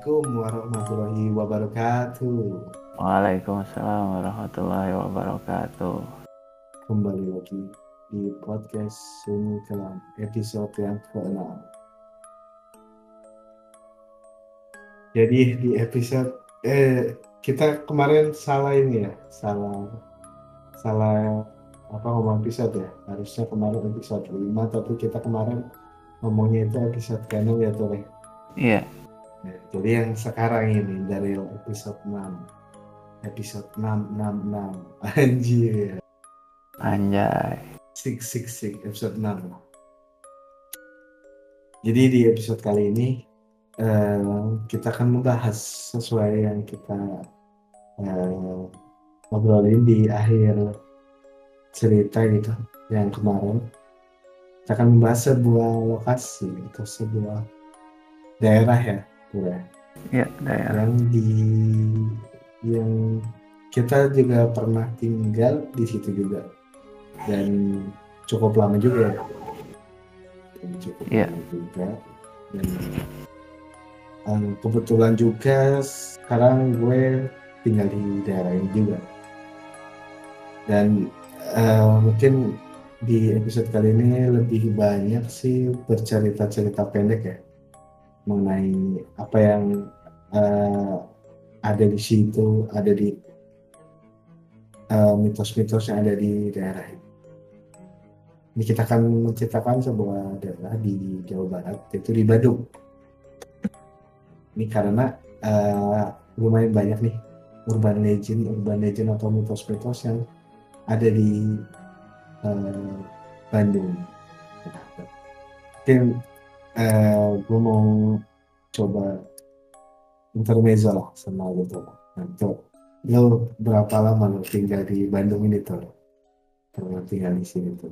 Assalamualaikum warahmatullahi wabarakatuh. Waalaikumsalam warahmatullahi wabarakatuh. Kembali lagi di podcast Sunyi Kelam episode yang ke-6. Jadi di episode eh kita kemarin salah ini ya, salah salah apa ngomong episode ya. Harusnya kemarin episode 5 tapi kita kemarin ngomongnya itu episode ke-6 ya tuh ya. Iya, Nah, jadi yang sekarang ini dari episode 6 episode 666 anjir. Anjay. 666 episode 6 jadi di episode kali ini eh, kita akan membahas sesuai yang kita eh, ngobrolin di akhir cerita gitu yang kemarin. Kita akan membahas sebuah lokasi atau sebuah daerah ya Pura Iya, daerah. yang di yang kita juga pernah tinggal di situ juga dan cukup lama juga ya. Dan cukup Iya. lama juga dan eh, kebetulan juga sekarang gue tinggal di daerah ini juga dan eh, mungkin di episode kali ini lebih banyak sih bercerita-cerita pendek ya mengenai apa yang eh, ada di situ, ada di eh, mitos-mitos yang ada di daerah ini. Ini kita akan menceritakan sebuah daerah di Jawa Barat, yaitu di Badung. Ini karena eh, lumayan banyak nih urban legend, urban legend atau mitos-mitos yang ada di eh, Bandung. Mungkin eh gue mau coba intermezzo lah sama lu tuh. Tuh, lu berapa lama lu tinggal di Bandung ini tuh? Pernah tinggal di sini tuh.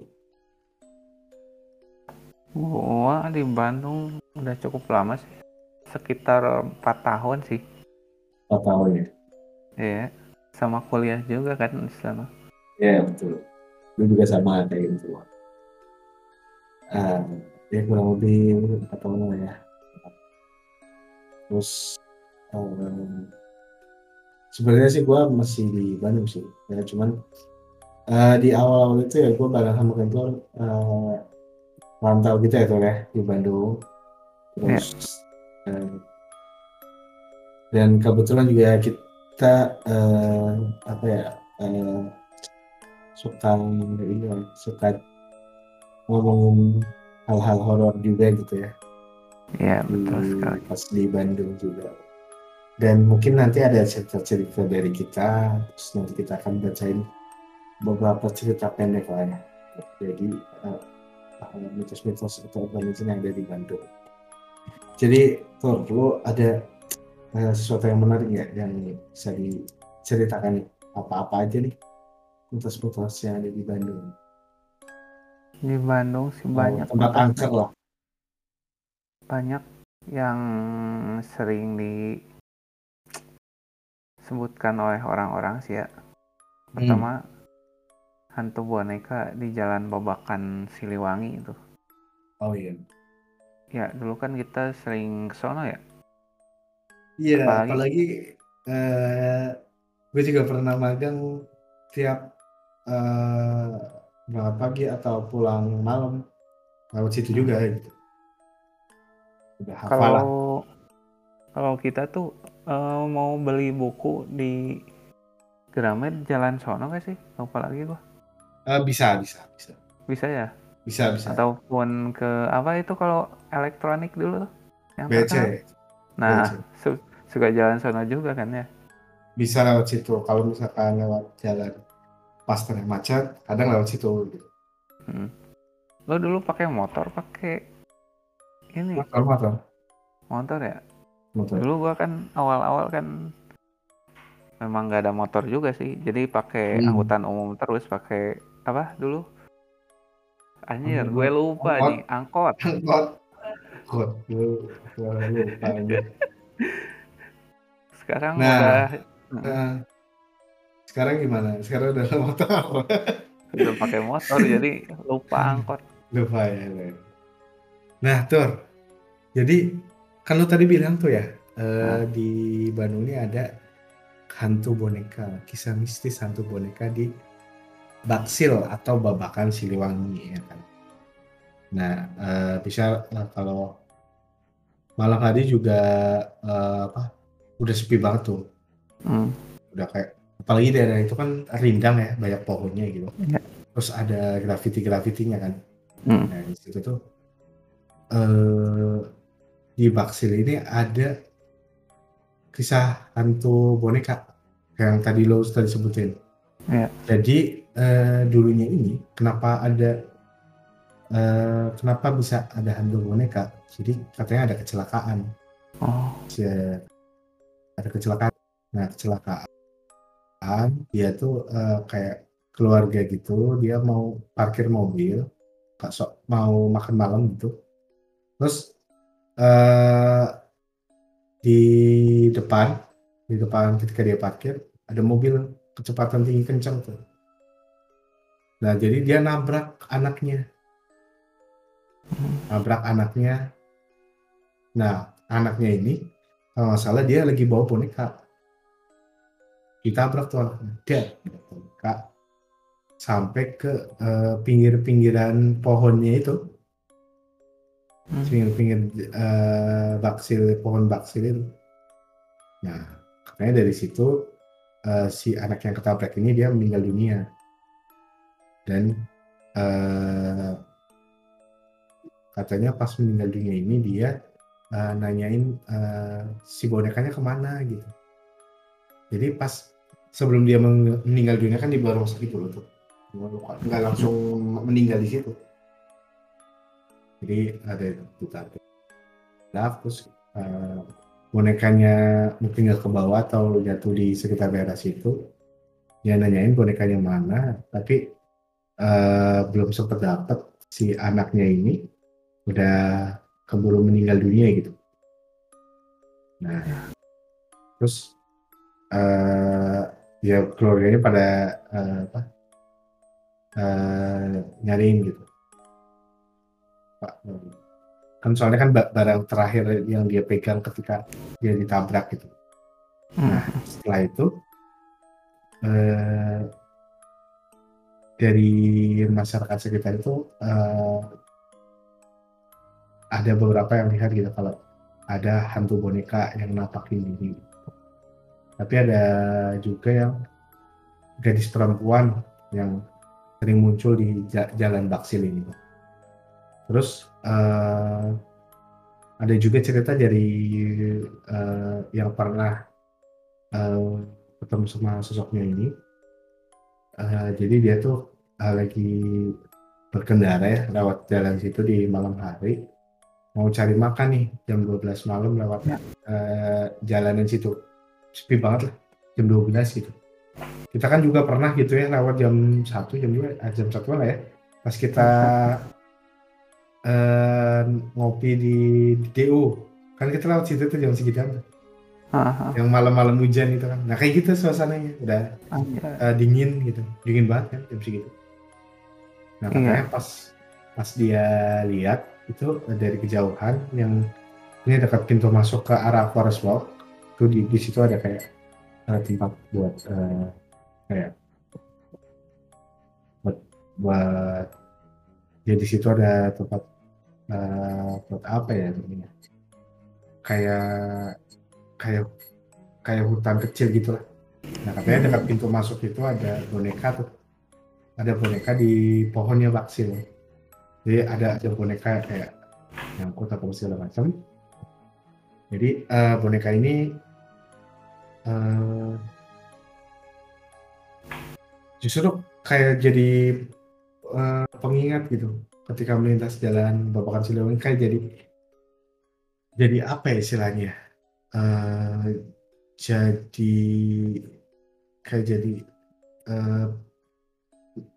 Gua di Bandung udah cukup lama sih. Sekitar empat tahun sih. Empat tahun ya? Iya. Sama kuliah juga kan di sana. Iya betul. Lu juga sama kayak gitu. Ah, ya kurang lebih empat tahun lah ya. Terus em, sebenarnya sih gue masih di Bandung sih. Ya cuman eh, di awal-awal itu ya gue bareng sama Kentor eh, rantau gitu ya tuh ya di Bandung. Terus eh, dan kebetulan juga kita eh, apa ya eh, suka ini suka ngomongin hal-hal horor juga gitu ya. Iya, di, betul sekali. pas di Bandung juga. Dan mungkin nanti ada cerita-cerita dari kita terus nanti kita akan bacain beberapa cerita pendek lah ya jadi eh, mitos-mitos atau urban legend yang ada di Bandung. Jadi Thor lu ada eh, sesuatu yang menarik nggak yang bisa diceritakan apa-apa aja nih? Mitos-mitos yang ada di Bandung Di Bandung sih Oh, banyak tempat banget. angker lah banyak yang sering disebutkan oleh orang-orang sih ya. Pertama, hantu boneka di Jalan Babakan Siliwangi itu. oh iya Ya, dulu kan kita sering ke sono ya. Iya, Apalagi- apalagi eh gue juga pernah magang tiap eh berangkat pagi atau pulang malam lewat situ juga gitu. Udah hafal lah. Kalau kalau kita tuh eh, mau beli buku di Gramet Jalan Sono gak sih? Lupa lagi gua. Eh, bisa, bisa, bisa, Bisa ya? bisa, bisa. Ataupun ke apa itu kalau elektronik dulu? Yang BC terkenal? Nah, BC. su- suka jalan sono juga kan ya? bisa lewat situ. Kalau misalkan lewat jalan pas tengah macet, kadang lewat situ gitu. Hmm. Lo dulu pakai motor, pakai ini Motor, motor, motor ya? motor. Dulu gua kan awal-awal kan memang nggak ada motor juga sih. Jadi pakai Hmm. angkutan umum terus pakai apa dulu? Anjir, Angkot. gue lupa Angkot. nih, angkot. Angkot. Angkot. Lupa. Sekarang Nah. udah Nah, sekarang gimana? Sekarang udah motor. udah pakai motor jadi lupa angkot. Lupa ya. Nah, Tur. Jadi kan lu tadi bilang tuh ya, eh, di Bandung ini ada hantu boneka, kisah mistis hantu boneka di Baksil atau Babakan Siliwangi ya kan. Nah, eh, bisa eh, kalau malam hari juga eh, apa udah sepi banget tuh. Hmm. Udah kayak apalagi daerah itu kan rindang ya, banyak pohonnya gitu. Iya. Terus ada grafiti-grafitinya kan. Hmm. Nah, di situ tuh eh di Baksil ini ada kisah hantu boneka yang tadi lo tadi sebutin. Iya. Jadi eh, dulunya ini kenapa ada eh, kenapa bisa ada hantu boneka? Jadi katanya ada kecelakaan. Oh. Si- ada kecelakaan. Nah kecelakaan dia tuh eh, kayak keluarga gitu. Dia mau parkir mobil, kak mau makan malam gitu. Terus eh di depan, di depan ketika dia parkir ada mobil kecepatan tinggi kencang tuh. Nah jadi dia nabrak anaknya, nabrak anaknya. Nah anaknya ini kalau dia lagi bawa boneka. Ditabrak tuh dia boneka sampai ke eh, pinggir-pinggiran pohonnya itu Hmm. pinggir-pinggir eh, baksil pohon baksil itu. Nah, katanya dari situ eh, si anak yang ketabrak ini dia meninggal dunia dan eh, katanya pas meninggal dunia ini dia eh, nanyain eh, si bonekanya ke mana gitu. Jadi pas sebelum dia meninggal dunia kan di rumah sakit dulu tuh, nggak langsung meninggal di situ. Jadi ada tadi. Nah, terus eh, bonekanya mungkin nggak ke bawah atau jatuh di sekitar daerah situ. Dia nanyain bonekanya mana, tapi eh, belum sempat dapat si anaknya ini udah keburu meninggal dunia gitu. Nah, terus eh ya keluarganya pada eh, apa eh, nyariin gitu. Pak, kan soalnya kan ba- barang terakhir yang dia pegang ketika dia ditabrak gitu. Hmm. Setelah itu eh, dari masyarakat sekitar itu eh, ada beberapa yang lihat gitu kalau ada hantu boneka yang napakin diri. Tapi ada juga yang gadis perempuan yang sering muncul di ja- jalan Baksil ini. Terus eh, ada juga cerita dari eh, yang pernah eh, ketemu sama sosoknya ini. Eh, jadi dia tuh eh, lagi berkendara ya lewat jalan situ di malam hari mau cari makan nih jam 12 malam lewat eh, jalanan situ sepi banget lah jam 12 gitu. Kita kan juga pernah gitu ya lewat jam 1 jam 2 eh, jam 1 lah ya. Pas kita eh, ngopi di, di DU kan kita lewat situ tuh jam segitu Ah, ah. yang malam-malam hujan itu kan. Nah kayak gitu suasananya. Udah eh, dingin gitu. Dingin banget kan jam segitu. Nah Iya. makanya pas pas dia lihat itu dari kejauhan yang ini dekat pintu masuk ke arah Forest Walk itu di, di situ ada kayak eh, tempat buat eh, kayak buat buat ya di situ ada tempat eh, buat apa ya namanya kayak kayak kayak hutan kecil gitu lah Nah, katanya dekat pintu masuk itu ada boneka tuh. Ada boneka di pohonnya baksil. Jadi ada ada boneka kayak nyangkut atau segala macam. Jadi eh, boneka ini eh, justru kayak jadi eh, pengingat gitu ketika melintas jalan Babakan Siliwangi kayak jadi jadi apa ya istilahnya? Eh, jadi kayak jadi eh,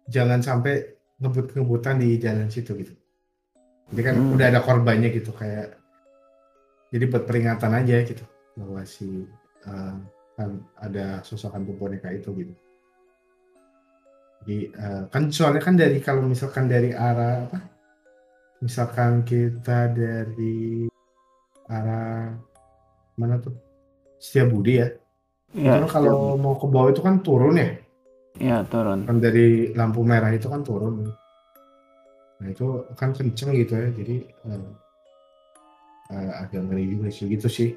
jangan sampai ngebut-ngebutan di jalan situ gitu. Jadi kan Hmm. udah ada korbannya gitu kayak jadi buat peringatan aja gitu bahwa si kan ada sosok hantu boneka itu gitu. Jadi eh, kan soalnya kan dari kalau misalkan dari arah apa? Misalkan kita dari arah mana tuh Setiabudi ya Cuman kalau mau ke bawah itu kan turun ya Iya, turun. kan dari lampu merah itu kan turun nah itu kan kenceng gitu ya jadi eh, eh, agak ngeri juga sih gitu sih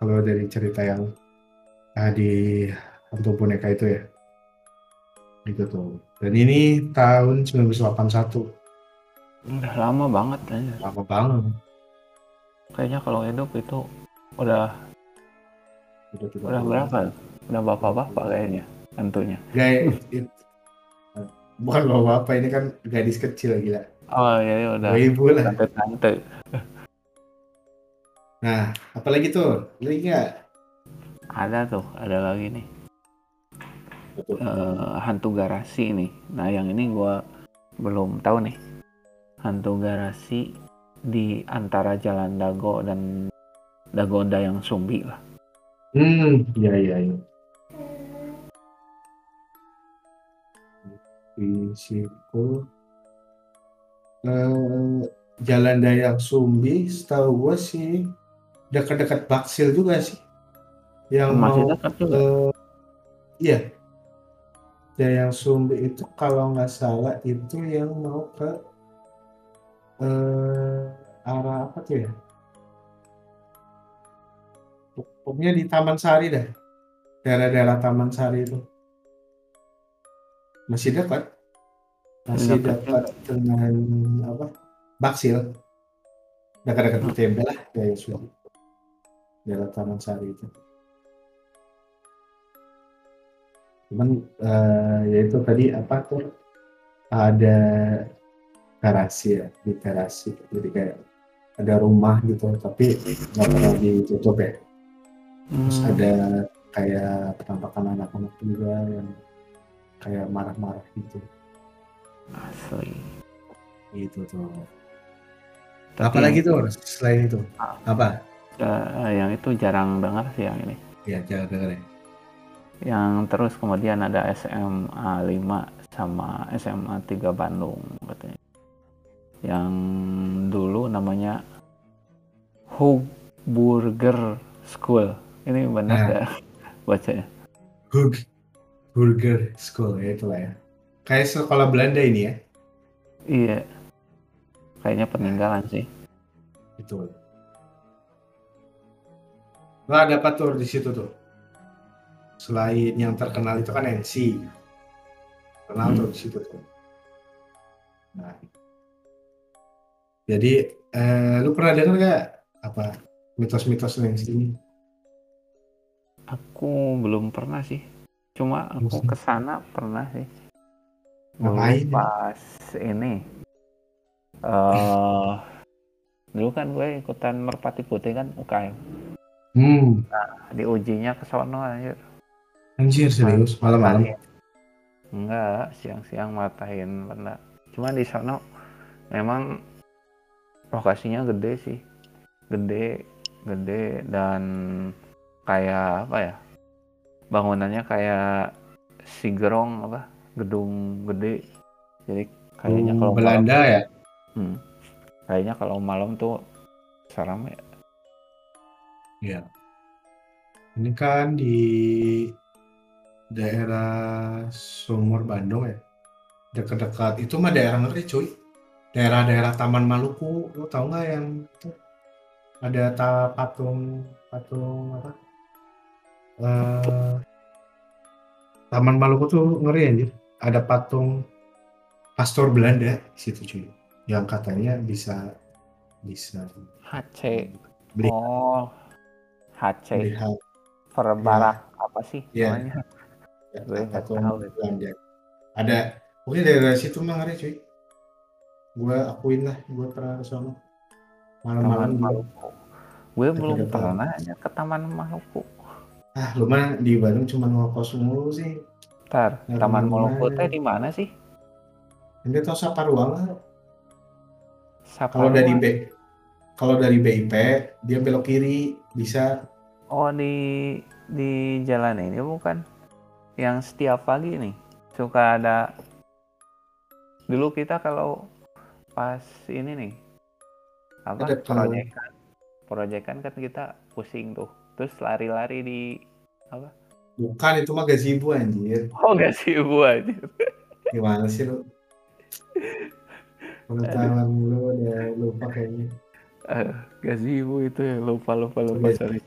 kalau dari cerita yang ah, di hantu boneka itu ya? Gitu tuh. Dan ini tahun 1981 Udah lama banget aja. lama banget. Kayaknya kalau hidup itu udah udah udah berapa? Udah bapak-bapak kayaknya tentunya. Gaya, bukan bawa apa ini kan gadis kecil gila Oh iya udah. Ibu lah. Tante-tante. nah apalagi tuh? Lagi nggak Ada tuh, ada lagi nih. Eh, hantu garasi nih. Nah yang ini gua belum tahu nih. Hantu garasi di antara Jalan Dago dan Dagoda yang Sumbi lah. hmm iya iya iya di eh, Jalan Dayak Sumbi setahu gue sih dekat-dekat Baksil juga sih yang Masih mau dekat juga. eh, iya. Dayang Sumbi itu kalau nggak salah itu yang mau ke eh, arah apa tuh ya? Pokoknya di Taman Sari dah daerah-daerah Taman Sari itu. Masih dekat. Masih Dekat dengan apa? Baksil. Dekat-dekat UTB lah Dayang Sumbi. Daerah Taman Sari itu cuman eh, ya itu tadi apa tuh? Ada garasi ya di garasi. Jadi kayak ada rumah gitu tapi nggak pernah ditutup ya. Terus Hmm, ada kayak penampakan anak-anak juga yang kayak marah-marah gitu. Asli. gitu tuh. Tapi apalagi tuh selain itu? Ah. apa? Eh, yang itu jarang dengar sih yang ini. ya jangan denger ya Yang terus kemudian ada SMA 5 sama SMA 3 Bandung katanya. Yang dulu namanya Hugburger School. Ini benar Nah. nggak bacanya? Hug Burger School ya itulah ya kayak sekolah Belanda ini ya Iya. Kayaknya peninggalan sih. itu Nah, ada apa tuh di situ tuh? Selain yang terkenal itu kan NC. Kenal Hmm. tuh di situ tuh. Nah. Jadi, eh, lu pernah dengar gak apa mitos-mitos NC ini? Aku belum pernah sih. Cuma aku ke sana pernah sih. Ngapain? pas ini. eh dulu kan gue ikutan Merpati Putih kan UKM. Hmm, Di ujinya ke sono aja. Anjir serius malam-malam. Enggak, siang-siang matahin pernah. Cuma di sono memang lokasinya gede sih. Gede, gede dan kayak apa ya? Bangunannya kayak sigerong apa? Gedung gede. Jadi kayaknya Hmm, kalau Belanda malam, ya? Hmm. kayaknya kalau malam tuh seram ya. Iya. Ini kan di daerah Sumur Bandung ya. Dekat-dekat itu mah daerah ngeri cuy. Daerah-daerah Taman Maluku, lu tahu nggak yang itu? Ada ta patung patung apa? Eh, Taman Maluku tuh ngeri anjir. Ada patung pastor Belanda di situ cuy. Yang katanya bisa bisa HC. Beli- Oh. HC. melihat Verbarak apa sih Iya. namanya? Ya, Gue nggak tahu. Ada mungkin daerah situ mah ngeri cuy. Gue akuin lah, gue pernah ke sana. Malam-malam. Maluku. Gue belum pernah aja ke Taman Maluku. Ah, lu mah di Bandung cuma ngokos mulu sih. Ntar, Ya, Taman? Maluku teh di mana sih? Anda tahu Saparua Kalau dari? B, kalau dari BIP dia belok kiri bisa. Oh di di jalan ini bukan? Yang setiap pagi nih suka ada. Dulu kita kalau pas ini nih apa Ada proyekan, proyekan kan kita pusing tuh terus lari-lari di apa? Bukan itu mah gazebo anjir. Oh sih buat gimana sih lu? Pengetahuan lu udah lupa kayaknya. Gazebo itu ya lupa lupa lupa sorry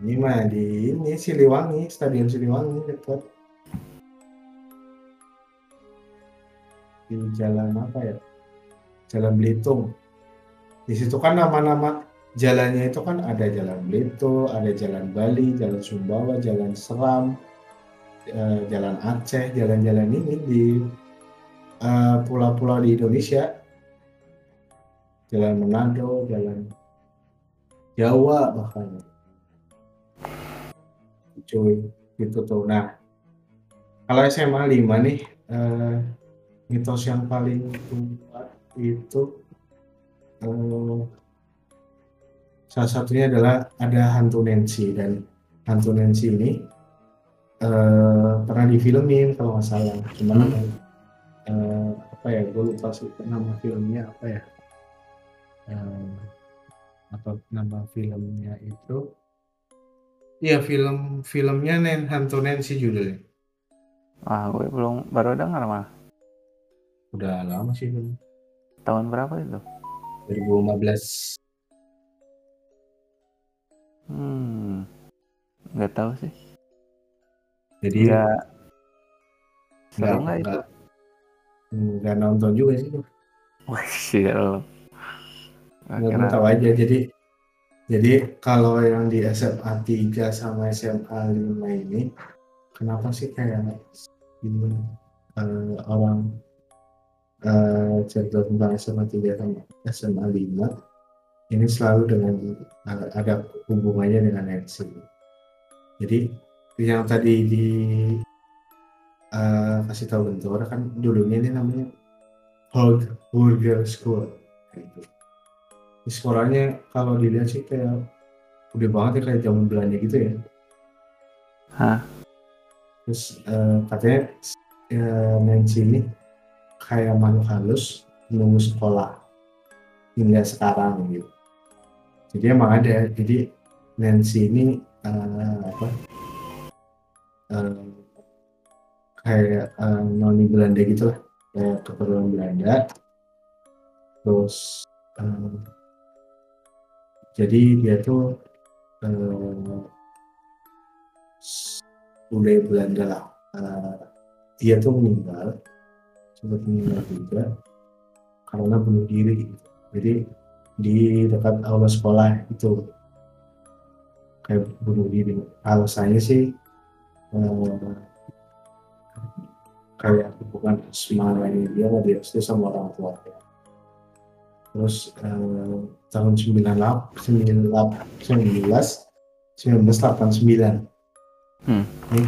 ini mah di ini Siliwangi stadion Siliwangi dekat. Di jalan apa ya? Jalan Belitung. Di situ kan nama-nama jalannya itu kan ada jalan Belitung ada jalan Bali jalan Sumbawa jalan Seram eh, jalan Aceh jalan-jalan ini di eh, pulau-pulau di Indonesia. Jalan Manado jalan Jawa bahkan cuy gitu tuh. Nah kalau SMA 5 nih eh, mitos yang paling kuat itu eh, salah satunya adalah ada hantu Nancy. Dan hantu Nancy ini eh, pernah difilmin kalau nggak salah. Cuman eh, apa ya gue lupa sih nama filmnya apa ya. Eh, apa nama filmnya itu Iya film filmnya Nen Hantu Nancy judulnya. ah gue belum baru dengar mah Udah lama sih film. tahun berapa itu 2015. hmm nggak tahu sih Jadi nggak seru nggak itu nggak nonton juga sih. wah Nggak nggak tahu aja. Jadi jadi kalau yang di SMA 3 sama SMA 5 ini kenapa sih kayak ini eh, orang eh, cerita tentang SMA 3 sama SMA 5 ini selalu dengan ada, ada hubungannya dengan Nancy. Jadi yang tadi di eh, kasih tahu bentor kan dulunya ini namanya Hog Burger School gitu. Sekolahnya kalau dilihat sih kayak udah banget ya kayak zaman Belanda gitu ya. Hah? Terus eh, katanya eh, Nancy ini kayak makhluk halus menunggu sekolah hingga sekarang gitu. Jadi emang ada. Jadi Nancy ini eh, apa? eh, kayak eh, noni Belanda gitu lah, kayak keturunan Belanda. Terus eh, jadi dia tuh eh, s- budaya Belanda lah. Eh, dia tuh meninggal, sempat meninggal juga karena bunuh diri. Jadi di dekat aula sekolah itu kayak bunuh diri. Alasannya sih eh, kayak hubungan asmaranya dia direstui sama orang tuanya. Terus eh, tahun 98, 19, 1989 Hmm. ini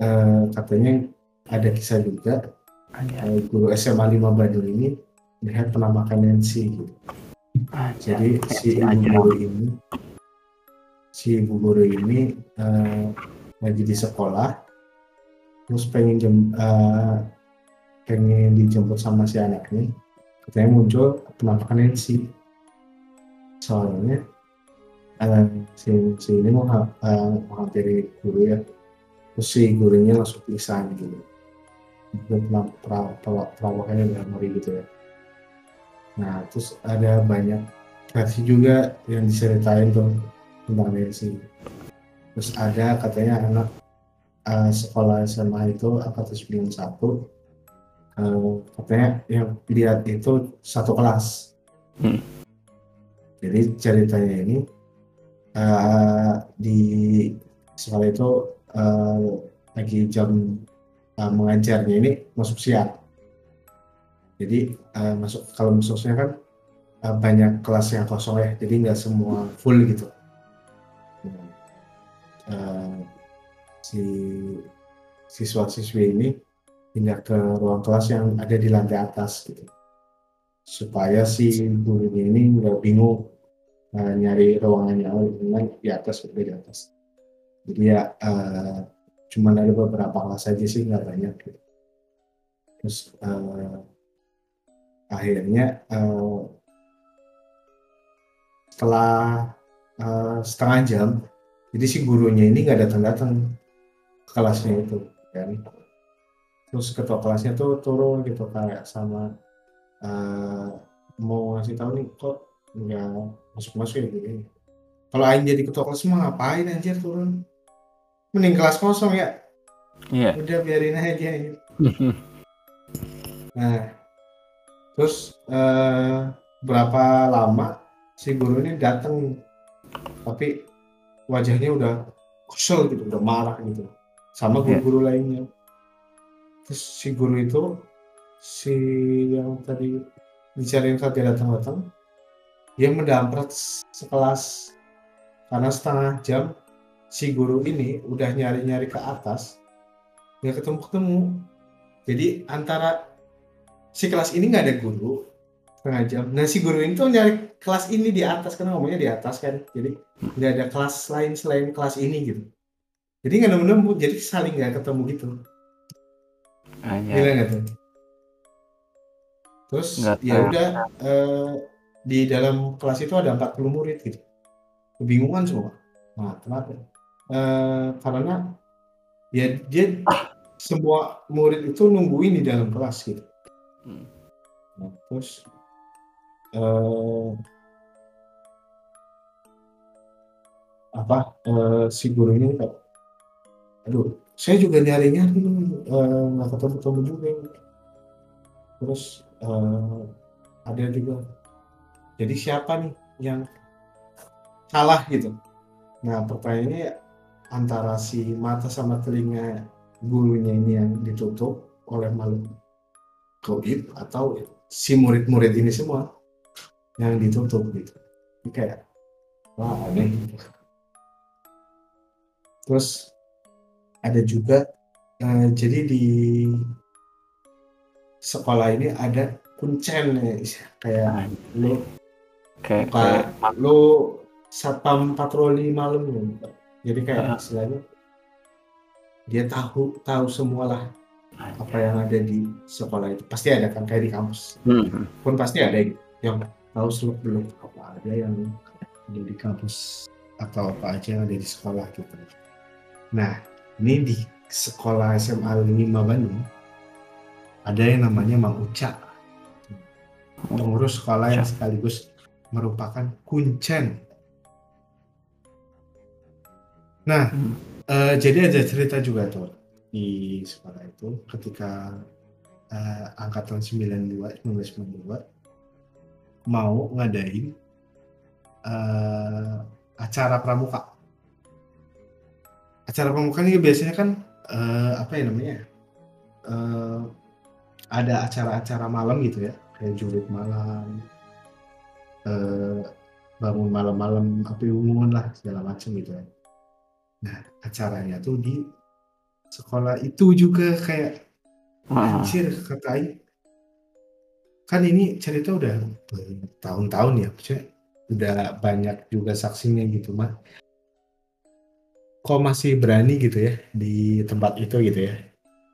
eh, katanya ada kisah juga eh, guru SMA 5 Bandung ini melihat penampakan Nancy gitu. Aja. Jadi si ibu guru ini si ibu guru ini eh, lagi di sekolah terus pengen jem, eh, pengen dijemput sama si anaknya katanya muncul penampakan Nancy soalnya eh, si, si ini mau ha- eh, menghampiri guru ya. Terus si gurunya langsung pingsan gitu. Pra- perawakannya udah ngeri gitu ya. Nah terus ada banyak versi juga yang diceritain tuh tentang Nancy terus ada katanya anak eh, sekolah SMA itu angkatan 91 eh, katanya yang lihat itu satu kelas. Hmm. jadi ceritanya ini eh, di sekolah itu eh, lagi jam eh, mengajarnya ini masuk siang. Jadi eh, masuk kalau masuk siang kan eh, banyak kelas yang kosong ya. Jadi nggak semua full gitu. Eh, si siswa-siswi ini pindah ke ruang kelas yang ada di lantai atas gitu. Supaya si gurunya ini nggak bingung eh, nyari ruangannya memang di atas udah di atas. Jadi ya eh, cuman ada beberapa kelas aja sih nggak banyak gitu. terus eh, akhirnya eh, setelah uh, setengah jam jadi si gurunya ini nggak datang-datang ke kelasnya itu kan terus ketua kelasnya tuh turun gitu kayak sama uh, mau ngasih tahu nih kok nggak masuk masuk ya gini kalau Aing jadi ketua kelas mah ngapain anjir turun mending kelas kosong ya Iya. udah biarin aja gitu. nah terus uh, berapa lama si guru ini datang tapi wajahnya udah kesel gitu udah marah gitu sama Iya. guru-guru lainnya terus si guru itu si yang tadi dicariin saat dia datang-datang dia mendamprat sekelas karena setengah jam si guru ini udah nyari-nyari ke atas nggak ketemu-ketemu. Jadi antara si kelas ini nggak ada guru setengah jam. Nah si guru ini tuh nyari kelas ini di atas karena ngomongnya di atas kan. Jadi nggak ada kelas lain selain kelas ini gitu. Jadi nggak nemu-nemu jadi saling nggak ketemu gitu Anjay. Gila nggak tuh? Terus Nggak ya tahu. udah eh, di dalam kelas itu ada 40 murid gitu. Kebingungan semua. Nah, kenapa? Eh, karena ya dia semua murid itu nungguin di dalam kelas gitu. Hmm. Nah, terus eh, apa eh, si gurunya kayak aduh saya juga nyari-nyari eh, nggak ketemu-ketemu juga. Terus eh, ada juga. Jadi siapa nih yang salah gitu? Nah pertanyaannya antara si mata sama telinga gurunya ini yang ditutup oleh makhluk gaib atau si murid-murid ini semua yang ditutup gitu. Ini kayak wah aneh gitu. terus ada juga eh, jadi di sekolah ini ada kuncen ya, kayak lu Kayak, buka kayak lu satpam patroli malam ya. jadi kayak Ah. istilahnya dia tahu tahu semualah apa yang ada di sekolah itu pasti ada kan kayak di kampus Hmm. pun pasti ada yang tahu seluk beluk apa ada yang ada di kampus atau apa aja yang ada di sekolah gitu. Nah ini di sekolah SMA 5 Bandung ada yang namanya Mang Uca pengurus sekolah yang sekaligus merupakan kuncen. Nah Hmm. eh, jadi ada cerita juga tuh di sekolah itu ketika eh, angkatan 92 1992 mau ngadain eh, acara pramuka. Acara pramuka ini biasanya kan eh, apa ya namanya? eh, ada acara-acara malam gitu ya, kayak julid malam, eh, bangun malam-malam api unggun lah segala macam gitu ya. Nah acaranya tuh di sekolah itu juga kayak Ah. Anjir kata kan ini cerita udah tahun-tahun ya maksudnya udah banyak juga saksinya gitu mah kok masih berani gitu ya di tempat itu gitu ya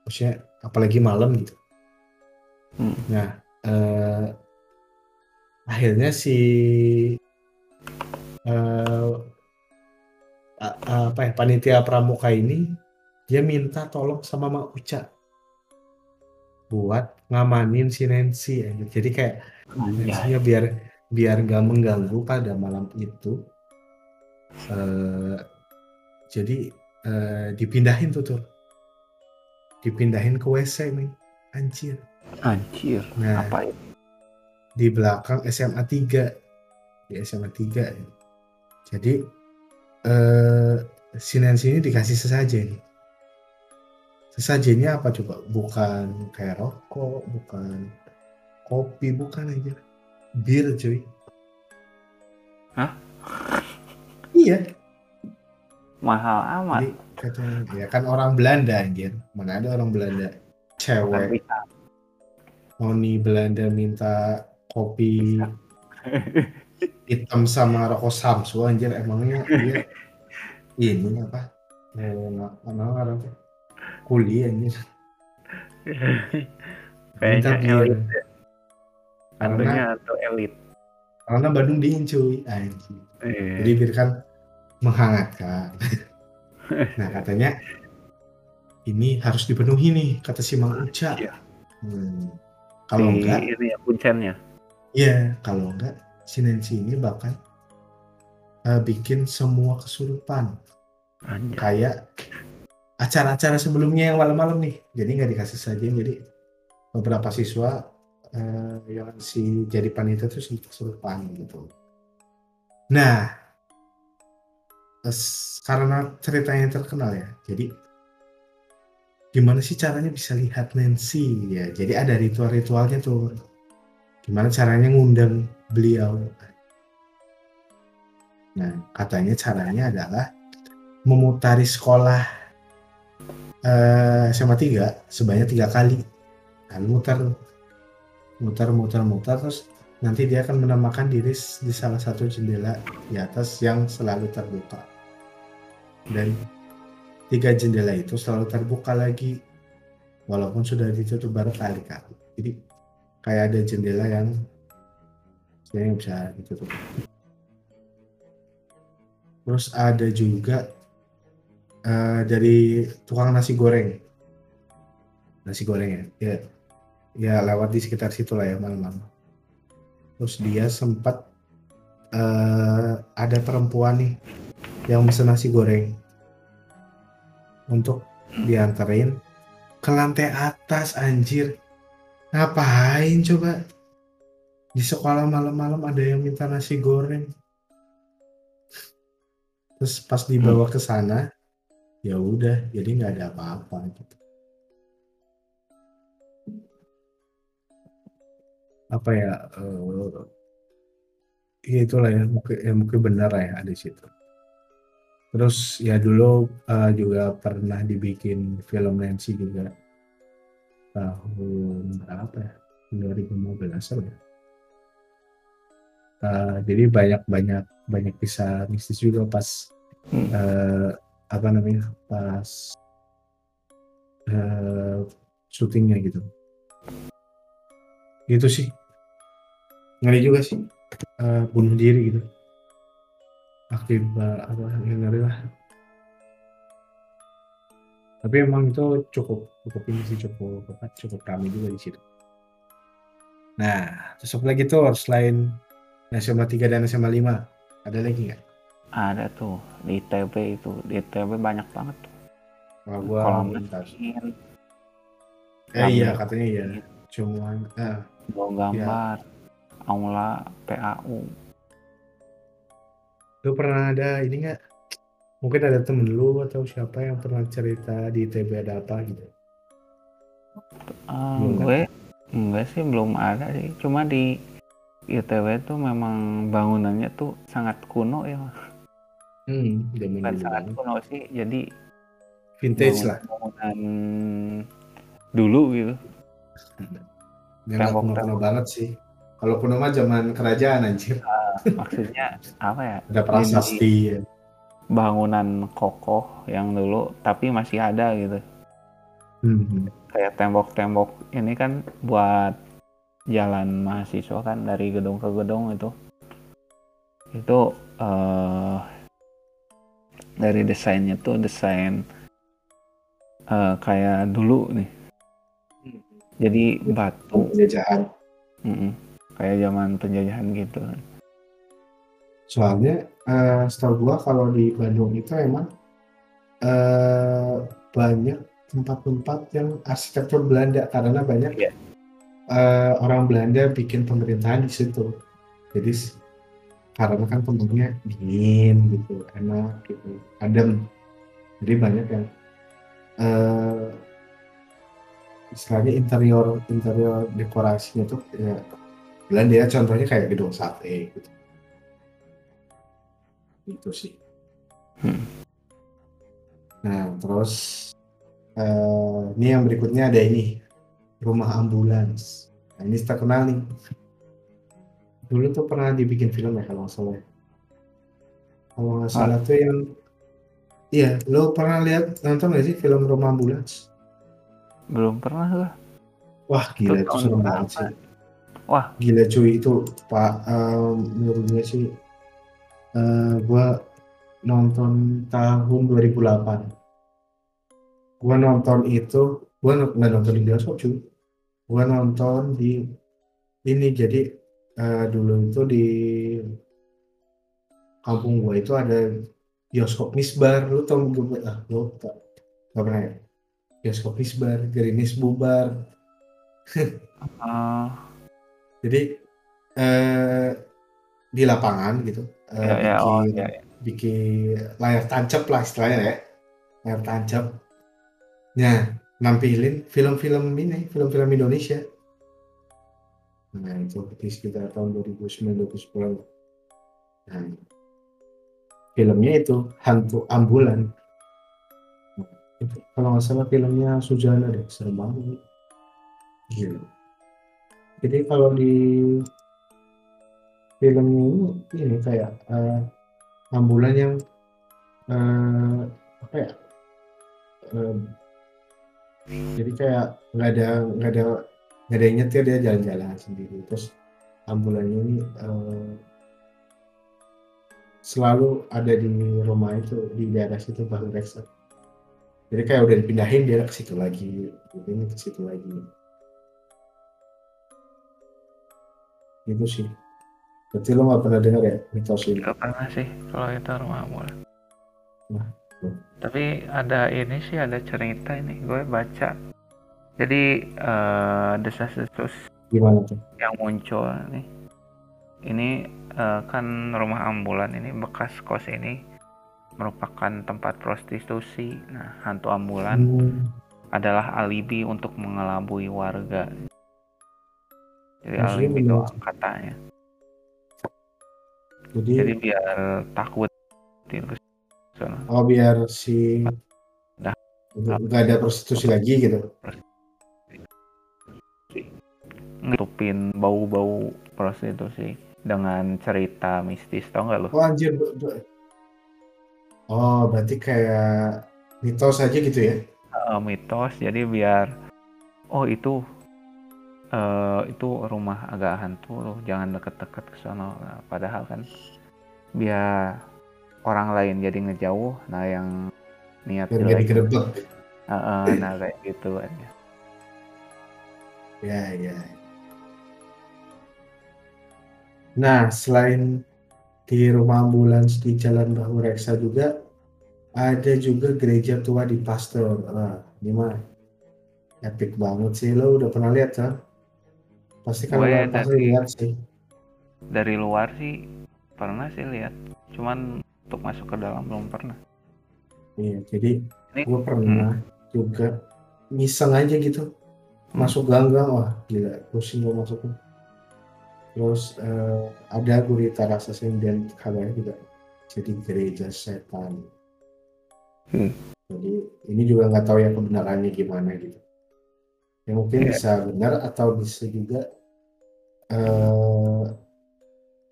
maksudnya apalagi malam gitu Hmm. nah eh, akhirnya si eh, a- apa ya panitia pramuka ini dia minta tolong sama Mak Uca buat ngamanin si Nancy ya. jadi kayak. Nancy-nya biar biar nggak mengganggu pada malam itu eh jadi eh, dipindahin tuh tuh dipindahin ke WC nih anjir. Anjir. nah Apa di belakang SMA 3 di SMA 3 ya. jadi eh si Nancy ini dikasih sesajen sesajennya apa coba bukan kayak rokok bukan kopi bukan aja. Bir cuy. Hah? iya Mahal amat. jadi ya kan orang Belanda anjir. Mana ada orang Belanda? Cewek. Noni Belanda minta kopi hitam sama rokok Samsu anjir. Emangnya dia ini apa? Mana orang kuliah anjir. Kayaknya elit. karena atau elit. karena Bandung dingin cuy. Anjing Iya. jadi kan menghangatkan nah katanya ini harus dipenuhi nih kata si Mang Uca Iya. Hmm. kalau Si enggak ini ya puncennya. ya kalau enggak si Nancy ini bahkan eh, bikin semua kesurupan Anjay. kayak acara-acara sebelumnya yang malam-malam nih jadi nggak dikasih saja jadi beberapa siswa eh, yang si jadi panitia si kesurupan gitu nah karena ceritanya terkenal ya jadi gimana sih caranya bisa lihat Nancy ya? Jadi ada ritual-ritualnya tuh. Gimana caranya ngundang beliau? Nah katanya caranya adalah memutari sekolah eh, SMA 3 sebanyak tiga kali. Lalu muter muter muter muter terus nanti dia akan menamakan diri di salah satu jendela di atas yang selalu terbuka dan tiga jendela itu selalu terbuka lagi walaupun sudah ditutup berkali-kali jadi kayak ada jendela yang sebenarnya bisa ditutup. Terus ada juga eh, dari tukang nasi goreng. Nasi goreng ya? Ya ya lewat di sekitar situ lah ya malam-malam. Terus dia sempat eh, ada perempuan nih yang pesen nasi goreng. Untuk dianterin ke lantai atas anjir. Ngapain coba? Di sekolah malam-malam ada yang minta nasi goreng. Terus pas dibawa ke sana ya udah jadi nggak ada apa-apa gitu. Apa ya eh ya itulah ya mungkin ya mungkin benar lah ya ada situ terus ya dulu eh, juga pernah dibikin film Nancy juga. Tahun berapa ya? 2015 apa ya? Eh, jadi banyak banyak banyak kisah mistis juga pas Hmm. eh, apa namanya pas eh, syutingnya gitu. Itu sih. Ngeri juga sih Eh, bunuh diri gitu akibat apa yang ngeri lah tapi emang itu cukup cukup ini sih cukup apa cukup kami juga di situ nah terus apa lagi tuh selain SMA 3 dan SMA 5 ada lagi nggak? Ada tuh di ITB itu. Di ITB banyak banget tuh. Kalau gua Kolam renang, Eh iya katanya iya. Cuman eh, bawa gambar, aula, PAU. Lu pernah ada ini nggak? Mungkin ada temen lu atau siapa yang pernah cerita di ITB ada apa gitu? Kan? gue enggak sih belum ada sih. Cuma di ITB tuh memang bangunannya tuh sangat kuno ya. Hmm, Bukan dulu sangat kuno sih. Jadi Vintage lah. bangunan dulu gitu. Tembok- kuno-kuno banget sih. Kalau kuno mah zaman kerajaan anjir. Maksudnya apa ya? Ada prasasti. ya. Bangunan kokoh yang dulu tapi masih ada gitu. Hmm. kayak tembok-tembok ini kan buat jalan mahasiswa kan dari gedung ke gedung itu itu eh dari desainnya tuh desain eh, kayak dulu nih jadi batu Penjajahan. mm-mm, kayak zaman penjajahan gitu Soalnya eh, setahu gua kalau di Bandung itu emang eh, banyak tempat-tempat yang arsitektur Belanda karena banyak Iya. eh, orang Belanda bikin pemerintahan di situ. Jadi karena kan tempatnya dingin gitu, enak gitu, adem. Jadi banyak yang eh, istilahnya interior interior dekorasinya tuh ya Belanda ya contohnya kayak gedung sate gitu. Itu sih. Hmm. Nah, terus eh, ini yang berikutnya ada ini rumah ambulans. Nah, ini terkenal nih. Dulu tuh pernah dibikin film ya kalau nggak salah. ya. Kalau nggak salah tuh yang Iya, lo pernah lihat nonton nggak sih film Rumah Ambulans? belum pernah lah Wah, gila Itu itu serem banget sih. Wah. Gila cuy itu Pak um, menurut gue sih uh, gua nonton tahun 2008. Gua nonton itu, gua nggak nonton di bioskop cuy. Gua nonton di ini jadi uh, dulu itu di kampung gua itu ada bioskop Misbar. Lu tau gue ah lu tak nggak pernah ya? Bioskop Misbar, Gerimis bubar. uh, Jadi eh, di lapangan gitu, eh, ya, ya, oh, bikin ya, ya. bikin layar tancap lah istilahnya ya, layar tancap. Nah, nampilin film-film ini, film-film Indonesia. Nah, itu di sekitar tahun 2009-2010. Nah, filmnya itu Hantu Ambulan. Nah, itu kalau nggak salah filmnya Sujana deh, serem banget. Gila. Jadi kalau di filmnya ini, ini kayak uh, ambulan yang uh, apa ya? Uh, jadi kayak nggak ada nggak ada nggak ada yang nyetir dia jalan-jalan sendiri. Terus ambulannya ini uh, selalu ada di rumah itu di daerah situ Bahu Reksa. Jadi kayak udah dipindahin dia ke situ lagi, ini ke situ lagi. Itu sih. Berarti lo gak pernah dengar ya mitos ini? Gak pernah sih kalau itu rumah ambulan. Nah. Tapi ada ini sih ada cerita ini gue baca. Jadi uh, desas-desus Gimana tuh? yang muncul nih. Ini uh, kan rumah ambulan ini bekas kos ini merupakan tempat prostitusi. Nah, hantu ambulan Hmm, adalah alibi untuk mengelabui warga. Jadi bener. doang katanya. jadi, Jadi biar takut gitu sana. oh biar si Dah. nggak ada prostitusi lagi gitu. Nutupin bau-bau prostitusi dengan cerita mistis tau nggak lo? Oh anjir. Oh berarti kayak mitos aja gitu ya? Eh, mitos jadi biar oh itu eh itu rumah agak hantu loh jangan deket-deket ke sana Nah, padahal kan biar orang lain jadi ngejauh nah yang niat jelek digerebek. eh, eh, nah kayak gitu aja Ya ya. Nah selain di rumah ambulans di Jalan Bahu Reksa juga ada juga gereja tua di Pasteur. Ah, ini mah epic banget sih. Lo udah pernah lihat kan? Pasti kan Gue pasti dari- lihat sih. dari luar sih pernah sih lihat. Cuman untuk masuk ke dalam belum pernah. Iya, jadi Ini- gue pernah juga miseng aja gitu. Hmm. masuk gang-gang wah gila pusing gue masuknya. Terus eh, ada gurita raksasa dan kabarnya juga jadi gereja setan. Hmm. jadi ini juga nggak tahu yang kebenarannya gimana gitu ya mungkin Iya. bisa benar atau bisa juga eh,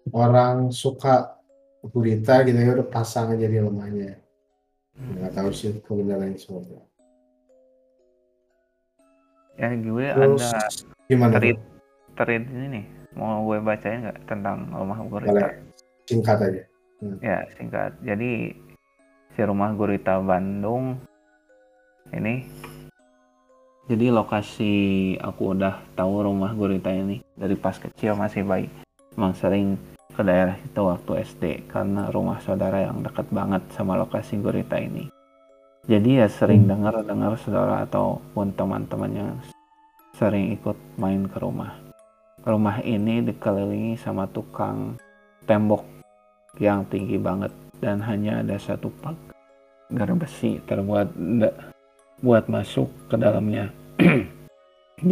orang suka gurita gitu ya udah pasang aja di rumahnya nggak tahu sih kebenarannya seperti apa. ya gue Terus ada gimana tuh? thread ini nih mau gue bacain nggak tentang rumah Boleh gurita singkat aja. ya singkat jadi si rumah gurita Bandung ini jadi lokasi aku udah tahu rumah gurita ini dari pas kecil masih bayi. Emang sering ke daerah itu waktu SD karena rumah saudara yang dekat banget sama lokasi gurita ini. Jadi ya sering Hmm. dengar-dengar saudara ataupun teman-teman yang sering ikut main ke rumah. Rumah ini dikelilingi sama tukang tembok yang tinggi banget dan hanya ada satu pagar besi terbuat buat masuk ke dalamnya.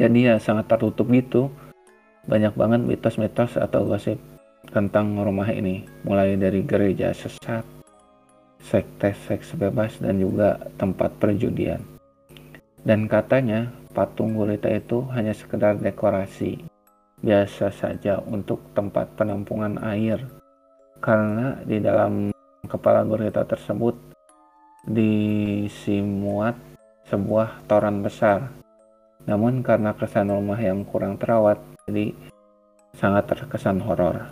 Jadi ya sangat tertutup gitu. Banyak banget mitos-mitos atau gosip tentang rumah ini, mulai dari gereja sesat, sekte seks bebas dan juga tempat perjudian. Dan katanya patung gurita itu hanya sekedar dekorasi biasa saja untuk tempat penampungan air karena di dalam kepala gurita tersebut disimuat sebuah toran besar. Namun karena kesan rumah yang kurang terawat, jadi sangat terkesan horor.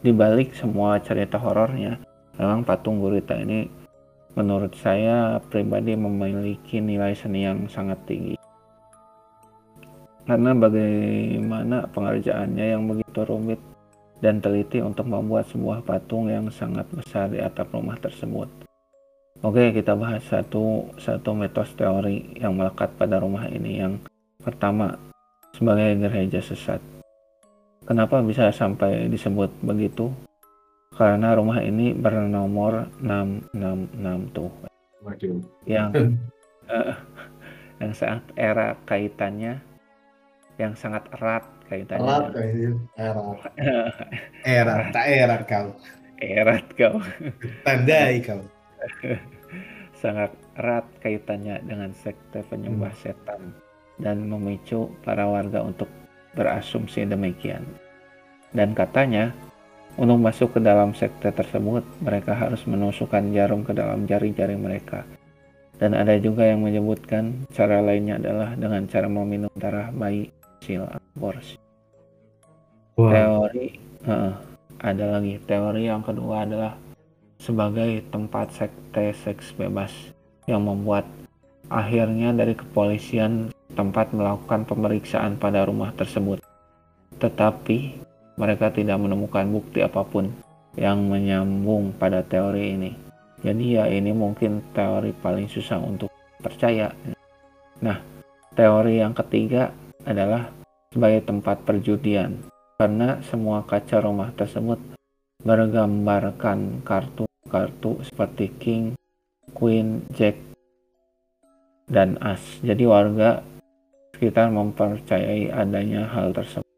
Di balik semua cerita horornya, memang patung gurita ini menurut saya pribadi memiliki nilai seni yang sangat tinggi. Karena bagaimana pengerjaannya yang begitu rumit dan teliti untuk membuat sebuah patung yang sangat besar di atap rumah tersebut. Oke, kita bahas satu satu mitos teori yang melekat pada rumah ini. Yang pertama, sebagai gereja sesat. Kenapa bisa sampai disebut begitu? Karena rumah ini bernomor 666 tuh. Waduh. Yang uh, yang saat era kaitannya yang sangat erat kaitannya. Erat. Era. Era. Tak era kau. Erat kau. Tandai kau. sangat erat kaitannya dengan sekte penyembah hmm. setan dan memicu para warga untuk berasumsi demikian. Dan katanya, untuk masuk ke dalam sekte tersebut, mereka harus menusukkan jarum ke dalam jari-jari mereka. Dan ada juga yang menyebutkan cara lainnya adalah dengan cara meminum darah bayi hasil aborsi. Wow. Teori uh, ada lagi teori yang kedua adalah sebagai tempat sekte seks bebas yang membuat akhirnya dari kepolisian tempat melakukan pemeriksaan pada rumah tersebut. Tetapi mereka tidak menemukan bukti apa pun yang menyambung pada teori ini. Jadi ya ini mungkin teori paling susah untuk percaya. Nah, teori yang ketiga adalah sebagai tempat perjudian karena semua kaca rumah tersebut bergambarkan kartu-kartu seperti king, queen, jack, dan as. Jadi warga sekitar mempercayai adanya hal tersebut.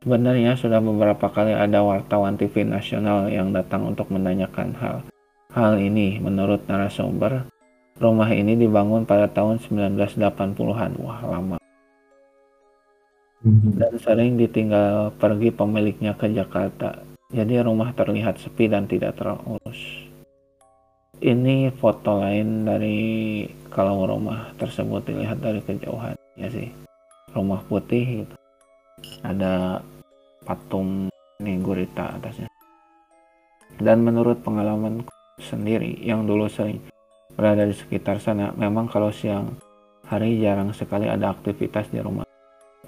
Sebenarnya sudah beberapa kali ada wartawan TV nasional yang datang untuk menanyakan hal hal ini. Menurut narasumber, rumah ini dibangun pada tahun 1980-an. Wah, lama. Mhm. Dan sering ditinggal pergi pemiliknya ke Jakarta. Jadi rumah terlihat sepi dan tidak terurus. Ini foto lain dari kalau rumah tersebut dilihat dari kejauhan ya sih. Rumah putih gitu. Ada patung nih gurita atasnya. Dan menurut pengalaman sendiri yang dulu sering berada di sekitar sana, memang kalau siang hari jarang sekali ada aktivitas di rumah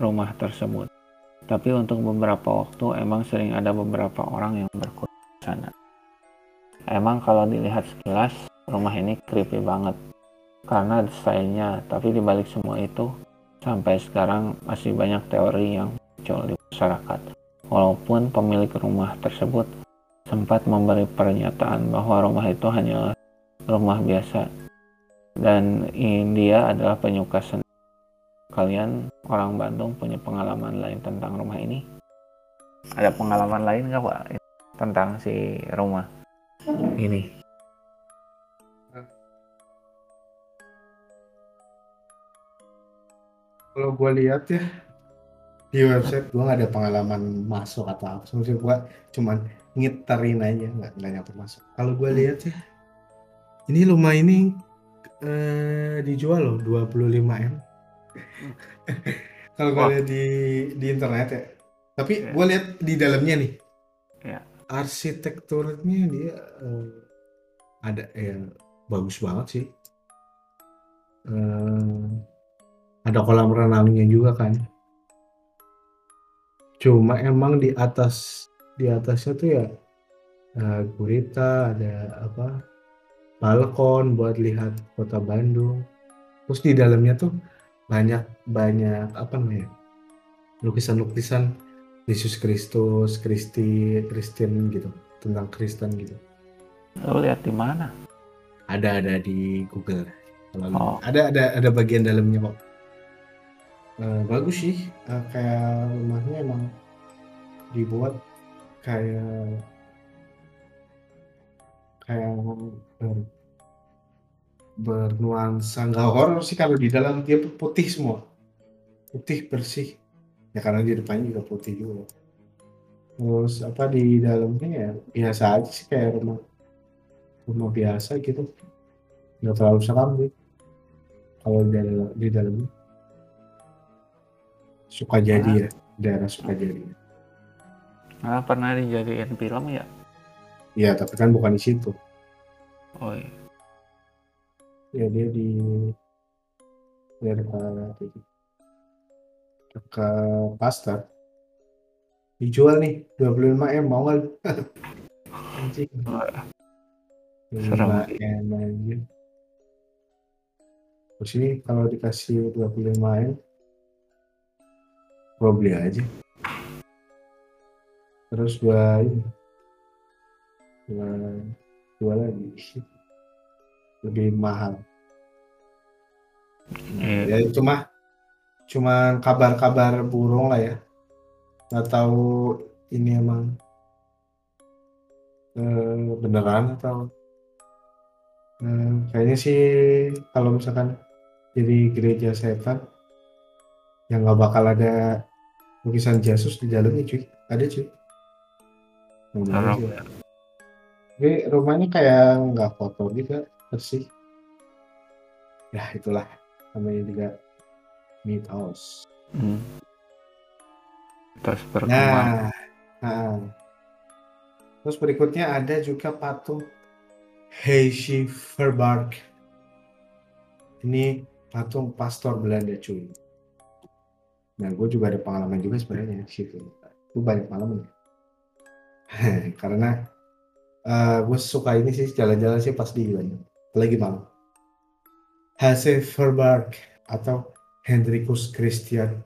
rumah tersebut. Tapi untuk beberapa waktu emang sering ada beberapa orang yang berkunjung ke sana. Emang kalau dilihat sekilas, rumah ini creepy banget karena desainnya, tapi dibalik semua itu, sampai sekarang masih banyak teori yang muncul di masyarakat. Walaupun pemilik rumah tersebut sempat memberi pernyataan bahwa rumah itu hanyalah rumah biasa dan dia adalah penyuka seni. Kalian orang Bandung punya pengalaman lain tentang rumah ini? Ada pengalaman lain nggak Pak tentang si rumah? ini kalau gue lihat ya di website gue gak ada pengalaman masuk atau apa maksudnya gue cuman ngiterin aja nggak nggak nyampe masuk kalau gue lihat ya ini rumah ini eh, dijual loh 25 m kalau gue lihat di di internet ya tapi yeah. gue lihat di dalamnya nih yeah arsitekturnya dia uh, ada yang bagus banget sih. Uh, ada kolam renangnya juga kan. Cuma emang di atas di atasnya tuh ya uh, gurita, ada apa balkon buat lihat kota Bandung. Terus di dalamnya tuh banyak banyak apa namanya lukisan-lukisan Yesus Kristus, Kristi, Kristen gitu, tentang Kristen gitu. Lo lihat di mana? Ada ada di Google. oh. Ada ada ada bagian dalamnya kok. Uh, bagus sih, uh, kayak rumahnya emang dibuat kayak kayak bernuansa. Nggak horor sih kalau di dalam dia putih semua, putih bersih. Ya karena di depannya juga putih juga. Terus apa di dalamnya ya biasa aja sih kayak rumah rumah biasa gitu. Nggak terlalu seram sih kalau di dalam di dalamnya. Suka jadi ya daerah suka jadi Malah pernah dijadiin film ya? Iya, tapi kan bukan di situ. Oh iya. Ya dia di daerah dekat pasar dijual nih 25 m mau nggak? Anjing. Wah, 25 serem. m terus ini kalau dikasih 25 m gua beli aja. Terus gua ini gua gua lagi lebih mahal. Iya. ya itu mah cuman kabar-kabar burung lah ya. Nggak tahu ini emang eh, beneran atau eh, kayaknya sih kalau misalkan jadi gereja setan yang nggak bakal ada lukisan Yesus di dalamnya cuy. Ada cuy. Ya. tapi rumahnya kayak nggak kotor juga bersih ya itulah namanya juga mitos Hmm. Terus berkembang. Nah, nah. terus berikutnya ada juga patung Heishi Verbark. Ini patung pastor Belanda cuy. Nah, gue juga ada pengalaman juga sebenarnya situ. Gue banyak pengalaman. Karena gue suka ini sih jalan-jalan sih pas di Belanda. Apalagi malam. Hase Verbark atau Hendrikus Christian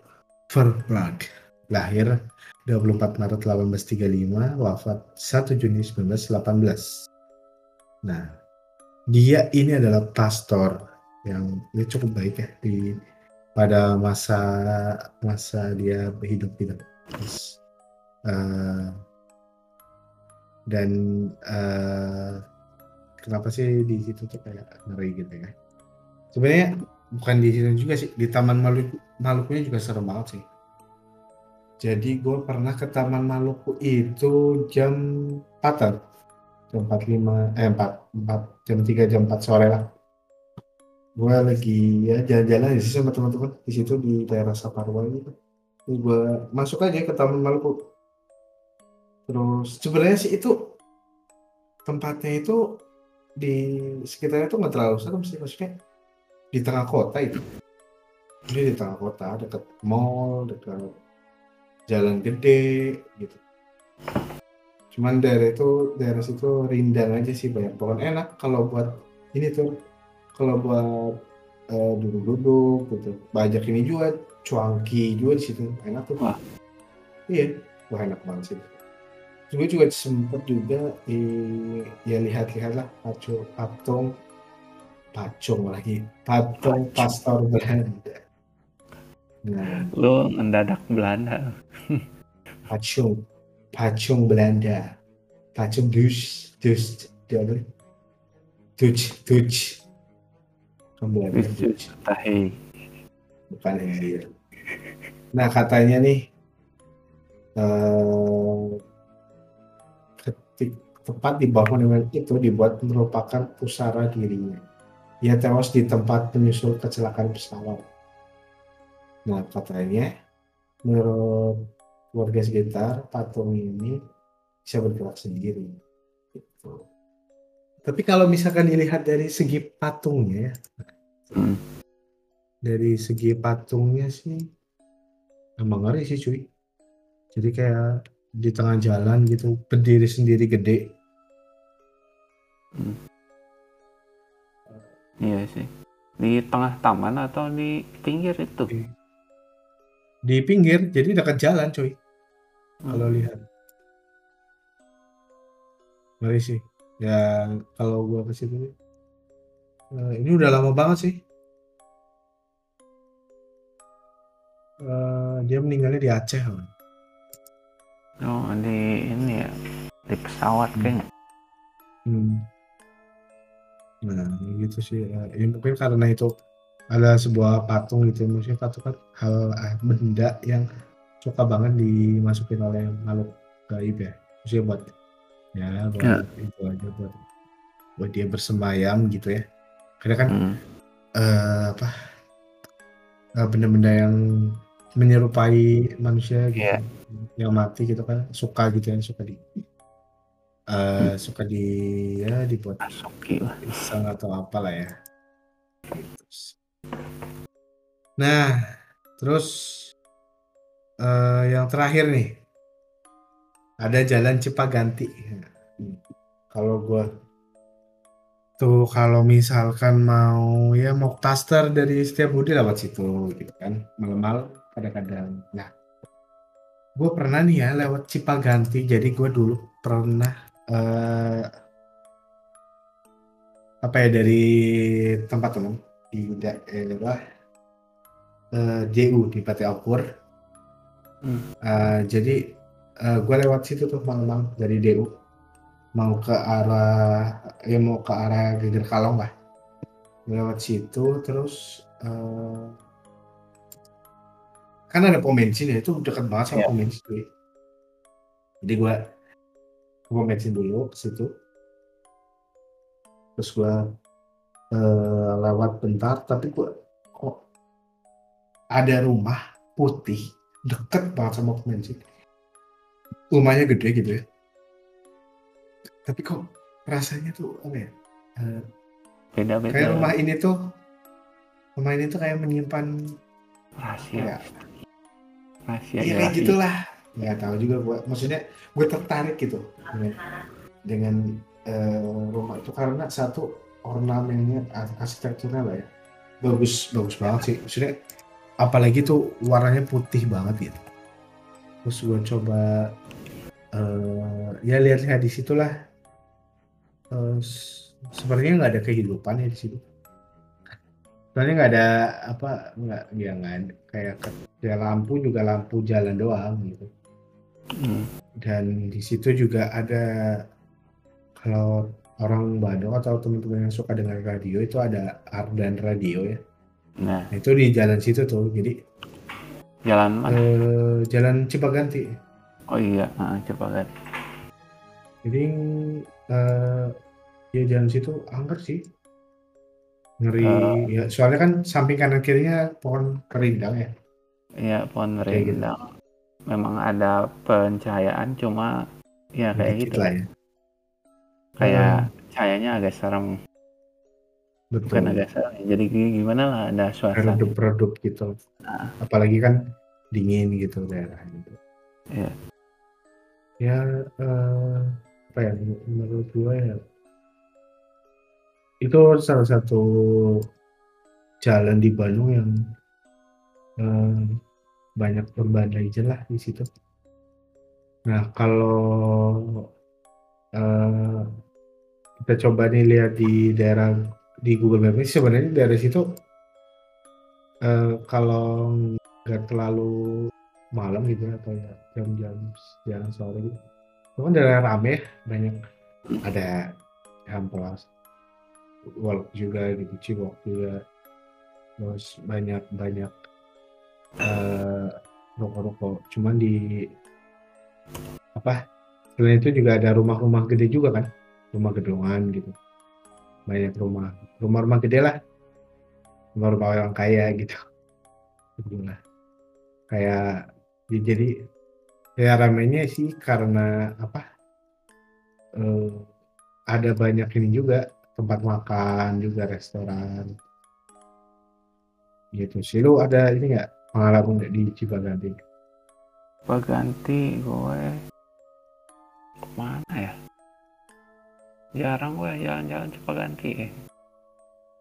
Verbark lahir 24 Maret 1835, wafat 1 Juni 1918. Nah, dia ini adalah pastor yang dia cukup baik ya di pada masa masa dia hidup hidup. Terus, eh, dan eh, kenapa sih di situ tuh kayak ngeri gitu ya? Sebenarnya bukan di situ juga sih di Taman Maluku Malukunya juga serem banget sih. Jadi gue pernah ke Taman Maluku itu jam 4 jam 45 eh 4, 4 jam 3 jam 4 sore lah. Gue lagi ya jalan-jalan sih sama teman-teman di situ di daerah Saparwa gitu. Gue masuk aja ke Taman Maluku. Terus sebenarnya sih itu tempatnya itu di sekitarnya tuh nggak terlalu serem sih maksudnya di tengah kota itu. Ini di tengah kota dekat mall, dekat jalan gede gitu. Cuman daerah itu daerah situ rindang aja sih banyak pohon enak kalau buat ini tuh kalau buat eh, duduk-duduk gitu. Banyak ini juga cuangki juga di situ enak tuh. Wah. Iya, wah enak banget sih. Gue juga sempet juga di ya lihat-lihat lah patung patung patung lagi. Patung pastor Belanda. Nah, Lu mendadak Belanda. Pacung, Pacung Belanda, Pacung Dus, Dus? Dutch, Dutch, Kan Belanda, Dutch, Tahi. bukan. Nah katanya nih, eh, tempat dibangun dengan itu dibuat merupakan pusara dirinya. Ia tewas di tempat menyusul kecelakaan pesawat. Nah katanya, menurut warga sekitar patung ini bisa bergerak sendiri. Gitu. Tapi kalau misalkan dilihat dari segi patungnya, ya, Hmm. dari segi patungnya sih emang ngeri sih cuy. Jadi kayak di tengah jalan gitu berdiri sendiri gede. Iya sih. Di tengah taman atau di pinggir itu? Di pinggir, jadi dekat jalan cuy. Kalau Hmm. lihat. Ngeri sih. Ya kalau gua ke situ eh, ini udah lama banget sih. Eh, dia meninggalnya di Aceh. kan. Oh, di ini ya. Di pesawat Hmm. kayaknya. Hmm. Nah, gitu sih. Ya, ya mungkin karena itu ada sebuah patung gitu. Maksudnya patung kan hal eh, benda yang suka banget dimasukin oleh makhluk gaib ya. Maksudnya buat ya buat Ya. itu aja buat buat dia bersemayam gitu ya. Karena kan Hmm. eh, apa eh, benda-benda yang menyerupai manusia gitu Iya. yang mati gitu kan suka gitu ya suka di eh suka di ya dibuat lah. pisang atau apalah ya. Nah terus eh yang terakhir nih. Ada jalan Cipaganti. Hmm. kalau gua tuh kalau misalkan mau ya mau taster dari setiap budi lewat situ gitu kan. Malam-malam kadang-kadang. Nah gue pernah nih ya lewat Cipaganti. Jadi gue dulu pernah eh apa ya dari tempat teman di daerah eh, JU di Pati Alpur Hmm. Eh, jadi gue lewat situ tuh malam-malam dari DU mau ke arah ya mau ke arah Geger Kalong lah. Lewat situ terus eh, kan ada pom bensin ya itu dekat banget sama Iya. pom bensin jadi gue pom bensin dulu ke situ terus gue eh, lewat bentar tapi gue kok ada rumah putih deket banget sama pom bensin rumahnya gede gitu ya tapi kok rasanya tuh apa ya eh, Beda-beda. kayak rumah ini tuh rumah ini tuh kayak menyimpan rahasia. ya, Rahasia. ya kayak gitulah nggak tahu juga gue maksudnya gue tertarik gitu dengan dengan eh, rumah itu karena satu ornamennya arsitekturnya lah ya. Bagus bagus banget sih. Maksudnya apalagi tuh warnanya putih banget gitu. Terus gue coba eh, ya lihat-lihat di situlah s- sepertinya nggak ada kehidupan ya di situ. Soalnya nggak ada apa nggak ya nggak kayak ya lampu juga lampu jalan doang gitu Hmm. dan di situ juga ada kalau orang Bandung atau teman-teman yang suka dengar radio itu ada Ardan Radio ya Nah, Nah, itu di jalan situ tuh jadi jalan mana? eh, jalan Cipaganti Oh iya, coba lihat. jadi eh, ya jalan situ angker sih ngeri Eh. ya soalnya kan samping kanan kirinya pohon kerindang ya Iya, pohon gitu. rindang. Memang ada pencahayaan, cuma ya kayak Dikit gitu. lah ya Kayak Hmm, cahayanya agak serem, betul bukan agak serem. Jadi gi- gimana lah ada suasana. redup-redup gitu Nah. apalagi kan dingin gitu daerah gitu Iya. ya eh, apa ya menurut gue ya itu salah satu jalan di Bandung yang eh, banyak urban legend lah di situ. Nah kalau eh, kita coba nih lihat di daerah di Google Maps sebenarnya dari situ eh, kalau nggak terlalu malam gitu atau ya jam-jam siang sore gitu. Itu kan daerah rame ya, banyak. Ada Hamplas Walk juga gitu Ciwok juga. Terus banyak banyak eh, rokok-rokok cuman di apa selain itu juga ada rumah-rumah gede juga kan? Rumah gedongan gitu. Banyak rumah. Rumah-rumah gede lah. Rumah-rumah orang kaya gitu. Begitulah. kayak ya jadi ya ramenya sih karena apa eh, ada banyak ini juga. Tempat makan juga restoran. Gitu. Sih lu ada ini nggak pengalaman nggak di Cipaganti Ganti gue mana ya? Jarang gue jalan-jalan coba ganti.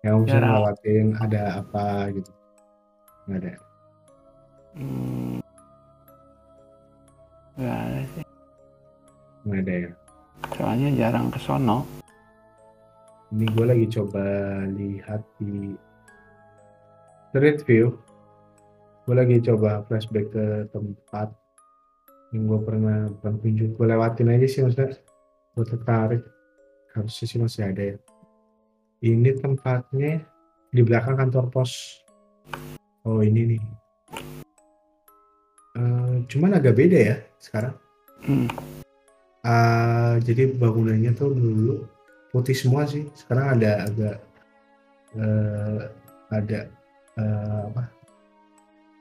yang bisa Jarang. ngelewatin ada apa gitu nggak ada Hmm. Gak ada sih. nggak ada ya Soalnya jarang ke sono. ini gue lagi coba lihat di Street View gue lagi coba flashback ke tempat yang gue pernah berkunjung gue lewatin aja sih maksudnya. Gue tertarik. Harusnya sih masih ada ya. Ini tempatnya di belakang kantor pos. Oh ini nih. Eh, cuman agak beda ya sekarang. Hmm. Ah, jadi bangunannya tuh dulu putih semua sih. Sekarang ada agak eh, ada eh, apa?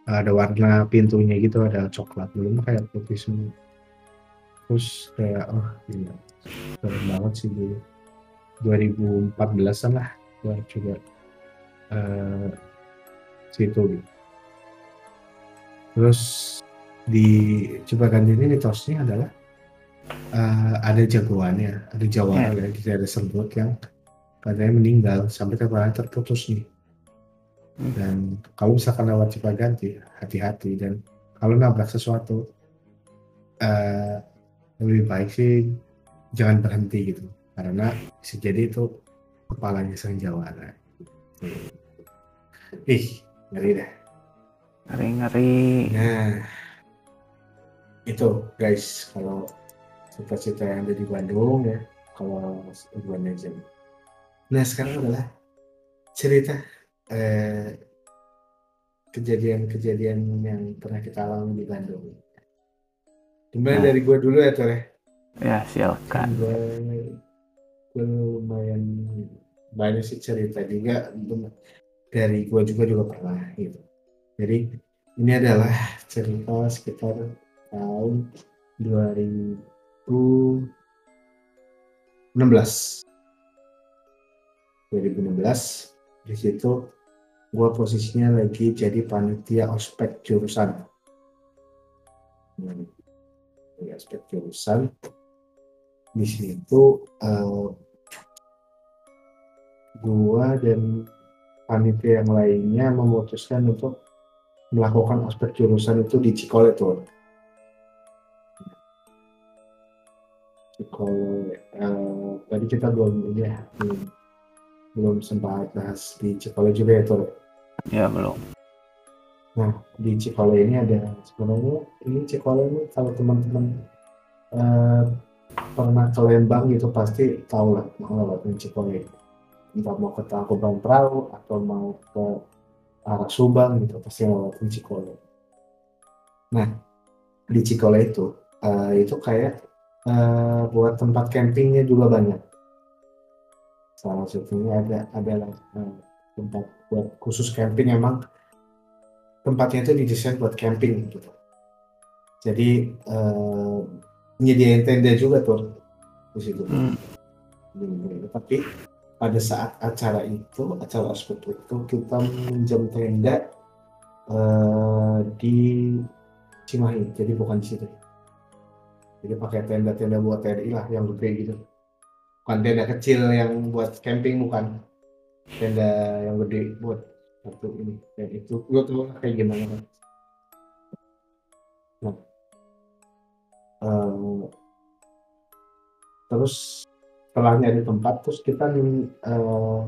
Ada warna pintunya gitu ada coklat. Belum kayak putih semua. Terus kayak oh gila keren banget sih dulu. 2014an lah gua coba eh situ. Gitu. terus di coba ganti ini mitosnya adalah eh, ada jagoannya ada jawara ya di daerah Sembut yang katanya meninggal sampai kepalanya terputus nih Hmm. dan kalau misalkan lewat Cipaganti hati-hati. Dan kalau nabrak sesuatu eh lebih baik sih jangan berhenti gitu. Karena bisa jadi itu kepalanya sang jawara ih ngeri deh. Ngeri ngeri. Nah itu guys kalau cerita-cerita yang ada di Bandung ya kalau Legend nah sekarang adalah cerita eh, kejadian-kejadian yang pernah kita alami di Bandung Gimana Nah. dari gua dulu ya Tore? ya silakan Gue gue lumayan banyak sih cerita juga dari gua juga juga pernah gitu. Jadi ini adalah cerita sekitar tahun 2016. 2016 di situ gua posisinya lagi jadi panitia ospek jurusan. Hmm, Di ospek jurusan di situ eh, gua dan panitia yang lainnya memutuskan untuk melakukan ospek jurusan itu di Cikole tuh. Cikole eh, tadi kita belum ya belum sempat bahas di Cikole juga ya tuh. ya belum Nah, di Cikole ini ada sebenarnya ini Cikole ini kalau teman-teman eh, pernah ke Lembang gitu pasti tahu lah mau lewatin Cikole. Entah mau ke Tangkuban Perahu atau mau ke arah Subang gitu pasti lewatin Cikole. Nah, di Cikole itu eh, itu kayak eh, buat tempat campingnya juga banyak. Salah satunya ada adalah eh, tempat buat khusus camping emang tempatnya itu didesain buat camping gitu. Jadi eh, nyediain tenda juga tuh di situ. Hmm. Hmm, Tapi pada saat acara itu, acara ospek itu kita minjem tenda eh, di Cimahi, jadi bukan di situ. Jadi pakai tenda-tenda buat TNI lah yang gede gitu. Bukan tenda kecil yang buat camping bukan. Tenda yang gede buat satu ini dan itu gue tuh kayak gimana kan. Nah, terus setelah nyari tempat terus kita eh,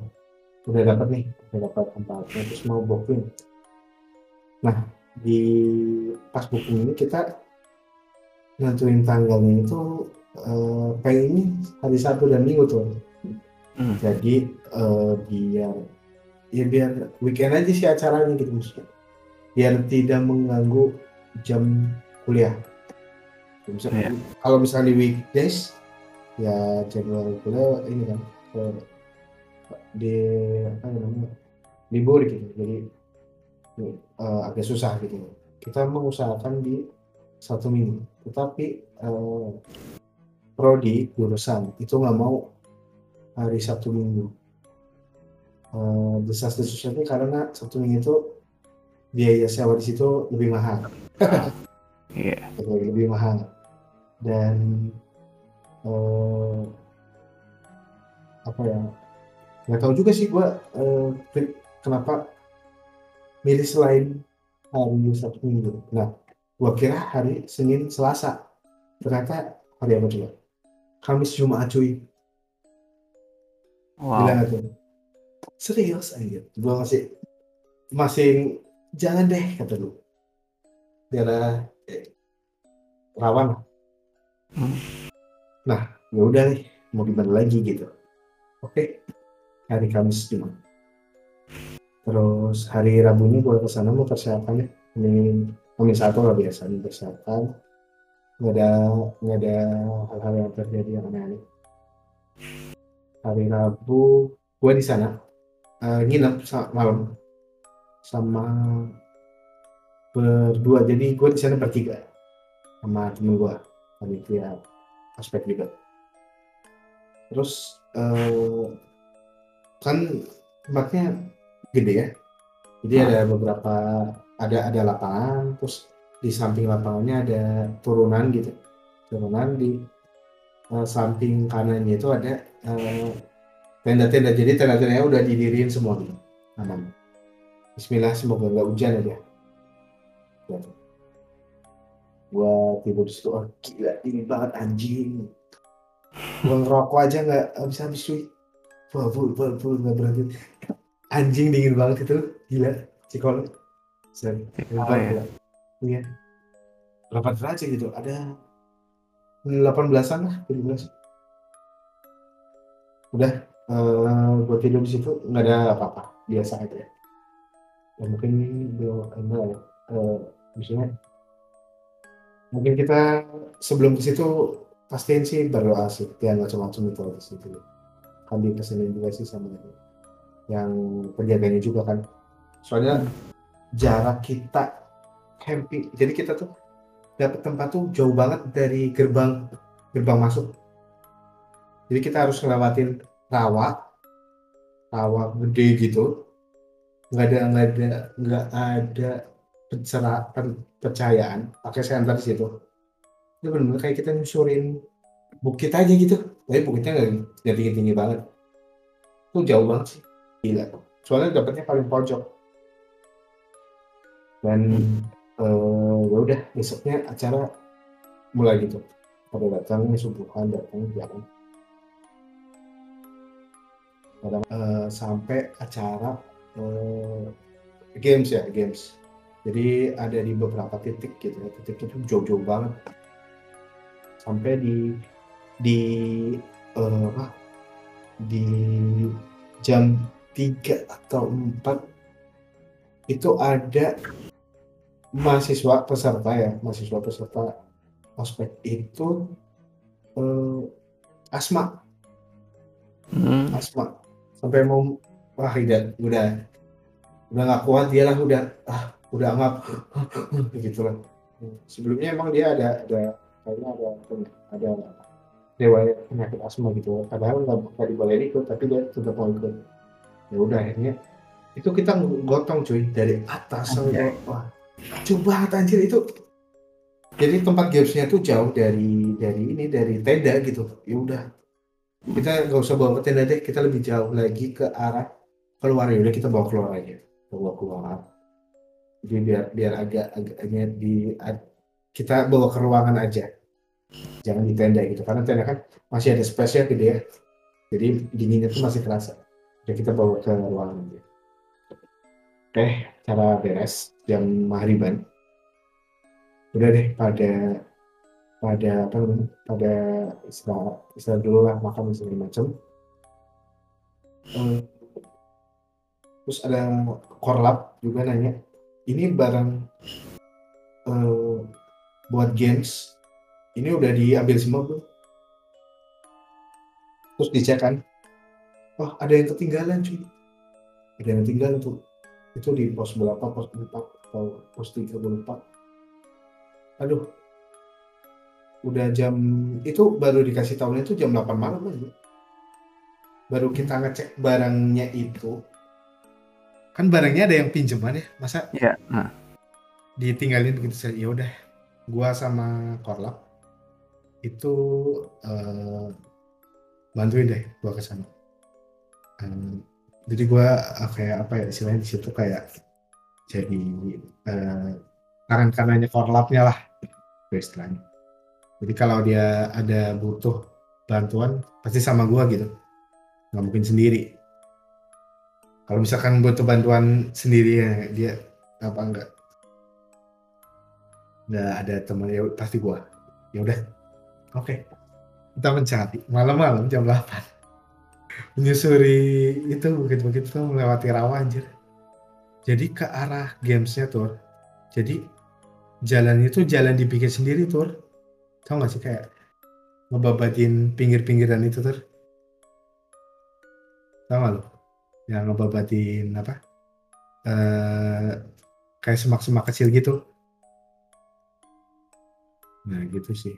udah dapat nih udah dapat tempatnya terus mau booking nah di pas booking ini kita nentuin tanggalnya itu eh, pengennya hari Sabtu dan Minggu tuh. Hmm. jadi eh, biar ya biar weekend aja sih acaranya gitu maksudnya. Biar tidak mengganggu jam kuliah. Misalnya- Iya. kalau misalnya di weekdays ya jadwal kuliah ini kan eh, di apa ya namanya libur gitu. Jadi eh, agak susah gitu. Kita mengusahakan di satu minggu. Tetapi eh, prodi jurusan. Itu nggak mau hari Sabtu Minggu. Eh, desas-desusnya karena Sabtu Minggu itu biaya sewa di situ lebih mahal. Iya. Lebih, lebih mahal. Dan eh, apa ya nggak tahu juga sih gua ke- kenapa milih selain hari Sabtu Minggu. Nah gua kira hari Senin Selasa. Ternyata hari apa coba Kamis Jumat cuy wow Gila nggak tuh? Serius aja. Gua masih masih jangan deh kata lu. Daerah eh, rawan. Hmm. Nah, ya udah nih, mau gimana lagi gitu. Oke. Hari Kamis cuma. Terus hari Rabunya gua ke sana mau persiapan ya. Ini Kamis satu lah biasa persiapan. Nggak ada nggak ada hal-hal yang terjadi yang aneh-aneh. Hari Rabu gue di sana eh, nginep malam. Sama berdua jadi gue di sana bertiga. Sama temen gue panitia aspek juga. Terus eh, kan tempatnya gede ya. Jadi ada beberapa ada ada lapangan terus di samping lapangannya ada turunan gitu. Turunan di eh, samping kanannya itu ada eh, tenda-tenda. Jadi tenda-tendanya udah didiriin semua gitu aman Bismillah semoga nggak hujan aja. Gitu. gua tidur di situ oh gila ini banget anjing. Gua ngerokok aja nggak habis habis cuy. Full full nggak berhenti. Anjing dingin banget itu. Gila cikol. Sen, Cikol ya? Iya. Berapa derajat gitu. Ada 18-an lah 17 udah eh gue tidur di situ nggak ada apa-apa. Biasa aja. Ya mungkin belum enggak ya. Eh, misalnya mungkin kita sebelum ke situ pastiin sih berdoa sih. Ya macam-macam itu di situ kan dipesenin juga sih sama yang penjaganya juga kan. Soalnya jarak kita camping. Jadi kita tuh dapat tempat tuh jauh banget dari gerbang gerbang masuk. Jadi kita harus ngelewatin rawa rawa gede gitu. Nggak ada nggak ada nggak ada pencerah percayaan pakai senter di situ. Itu benar-benar kayak kita nyusurin bukit aja gitu. Tapi bukitnya nggak tinggi tinggi banget. Itu jauh banget sih. Gila. Soalnya dapatnya paling pojok. Dan eh ya udah besoknya acara mulai gitu. Pada datang subuhan datang jalan. Pada, eh, sampai acara eh, games ya games. Jadi ada di beberapa titik gitu ya. Titik itu jauh-jauh banget. Sampai di di eh, apa? Di jam 3 atau 4 itu ada mahasiswa peserta ya mahasiswa peserta ospek itu eh, asma. Hmm. asma. Sampai mau wah udah udah. Udah nggak kuat dia lah udah. Ah udah ngap gitu lah. Sebelumnya emang dia ada ada kayaknya ada ada riwayat penyakit asma gitu. Padahal nggak nggak dibolehin ikut tapi dia tetap mau ikut. Ya udah akhirnya. Itu kita gotong cuy dari atas sampai wah jauh banget anjir itu. Jadi tempat gamesnya tuh jauh dari dari ini dari tenda gitu. Ya udah. Kita nggak usah bawa ke tenda deh kita lebih jauh lagi ke arah keluar. Ya udah kita bawa keluar aja. Kita bawa keluar. Jadi biar biar agak agaknya di kita bawa ke ruangan aja. Jangan di tenda gitu karena tenda kan masih ada space nya gede ya. Jadi dinginnya tuh masih terasa jadi kita bawa ke ruangan aja. Oke cara beres jam maghriban udah deh pada pada apa namanya? Pada istirahat istirahat dulu lah makan segala macam. Eh, terus ada korlap juga nanya ini barang eh, buat games ini udah diambil semua belum? Terus dicek kan oh ada yang ketinggalan cuy. Ada yang ketinggalan tuh itu di pos berapa? Pos 4 atau pos 3 gue lupa aduh. Udah jam itu baru dikasih tahunya itu jam 8 malam aja. Baru kita ngecek barangnya itu. Kan barangnya ada yang pinjaman ya masa? Ya, nah, ditinggalin begitu saja. Ya udah gua sama Korlap itu eh, bantuin deh gua ke sana jadi gua eh, kayak apa ya istilahnya di situ kayak jadi eh, tangan kanannya Korlapnya lah istilahnya. Jadi kalau dia ada butuh bantuan pasti sama gua gitu. Nggak mungkin sendiri. Kalau misalkan butuh bantuan sendiri ya dia apa enggak? Nggak ada teman ya pasti gua. Ya udah. Oke. Kita mencari. Malam-malam jam 8 menyusuri itu bukit-bukit itu melewati rawa anjir. Jadi ke arah gamesnya tur. Jadi jalan itu jalan dibikin sendiri tur. Tau gak sih kayak ngebabatin pinggir-pinggiran itu tur? Tau gak lo yang ngebabatin apa? Eh kayak semak-semak kecil gitu. Nah gitu sih.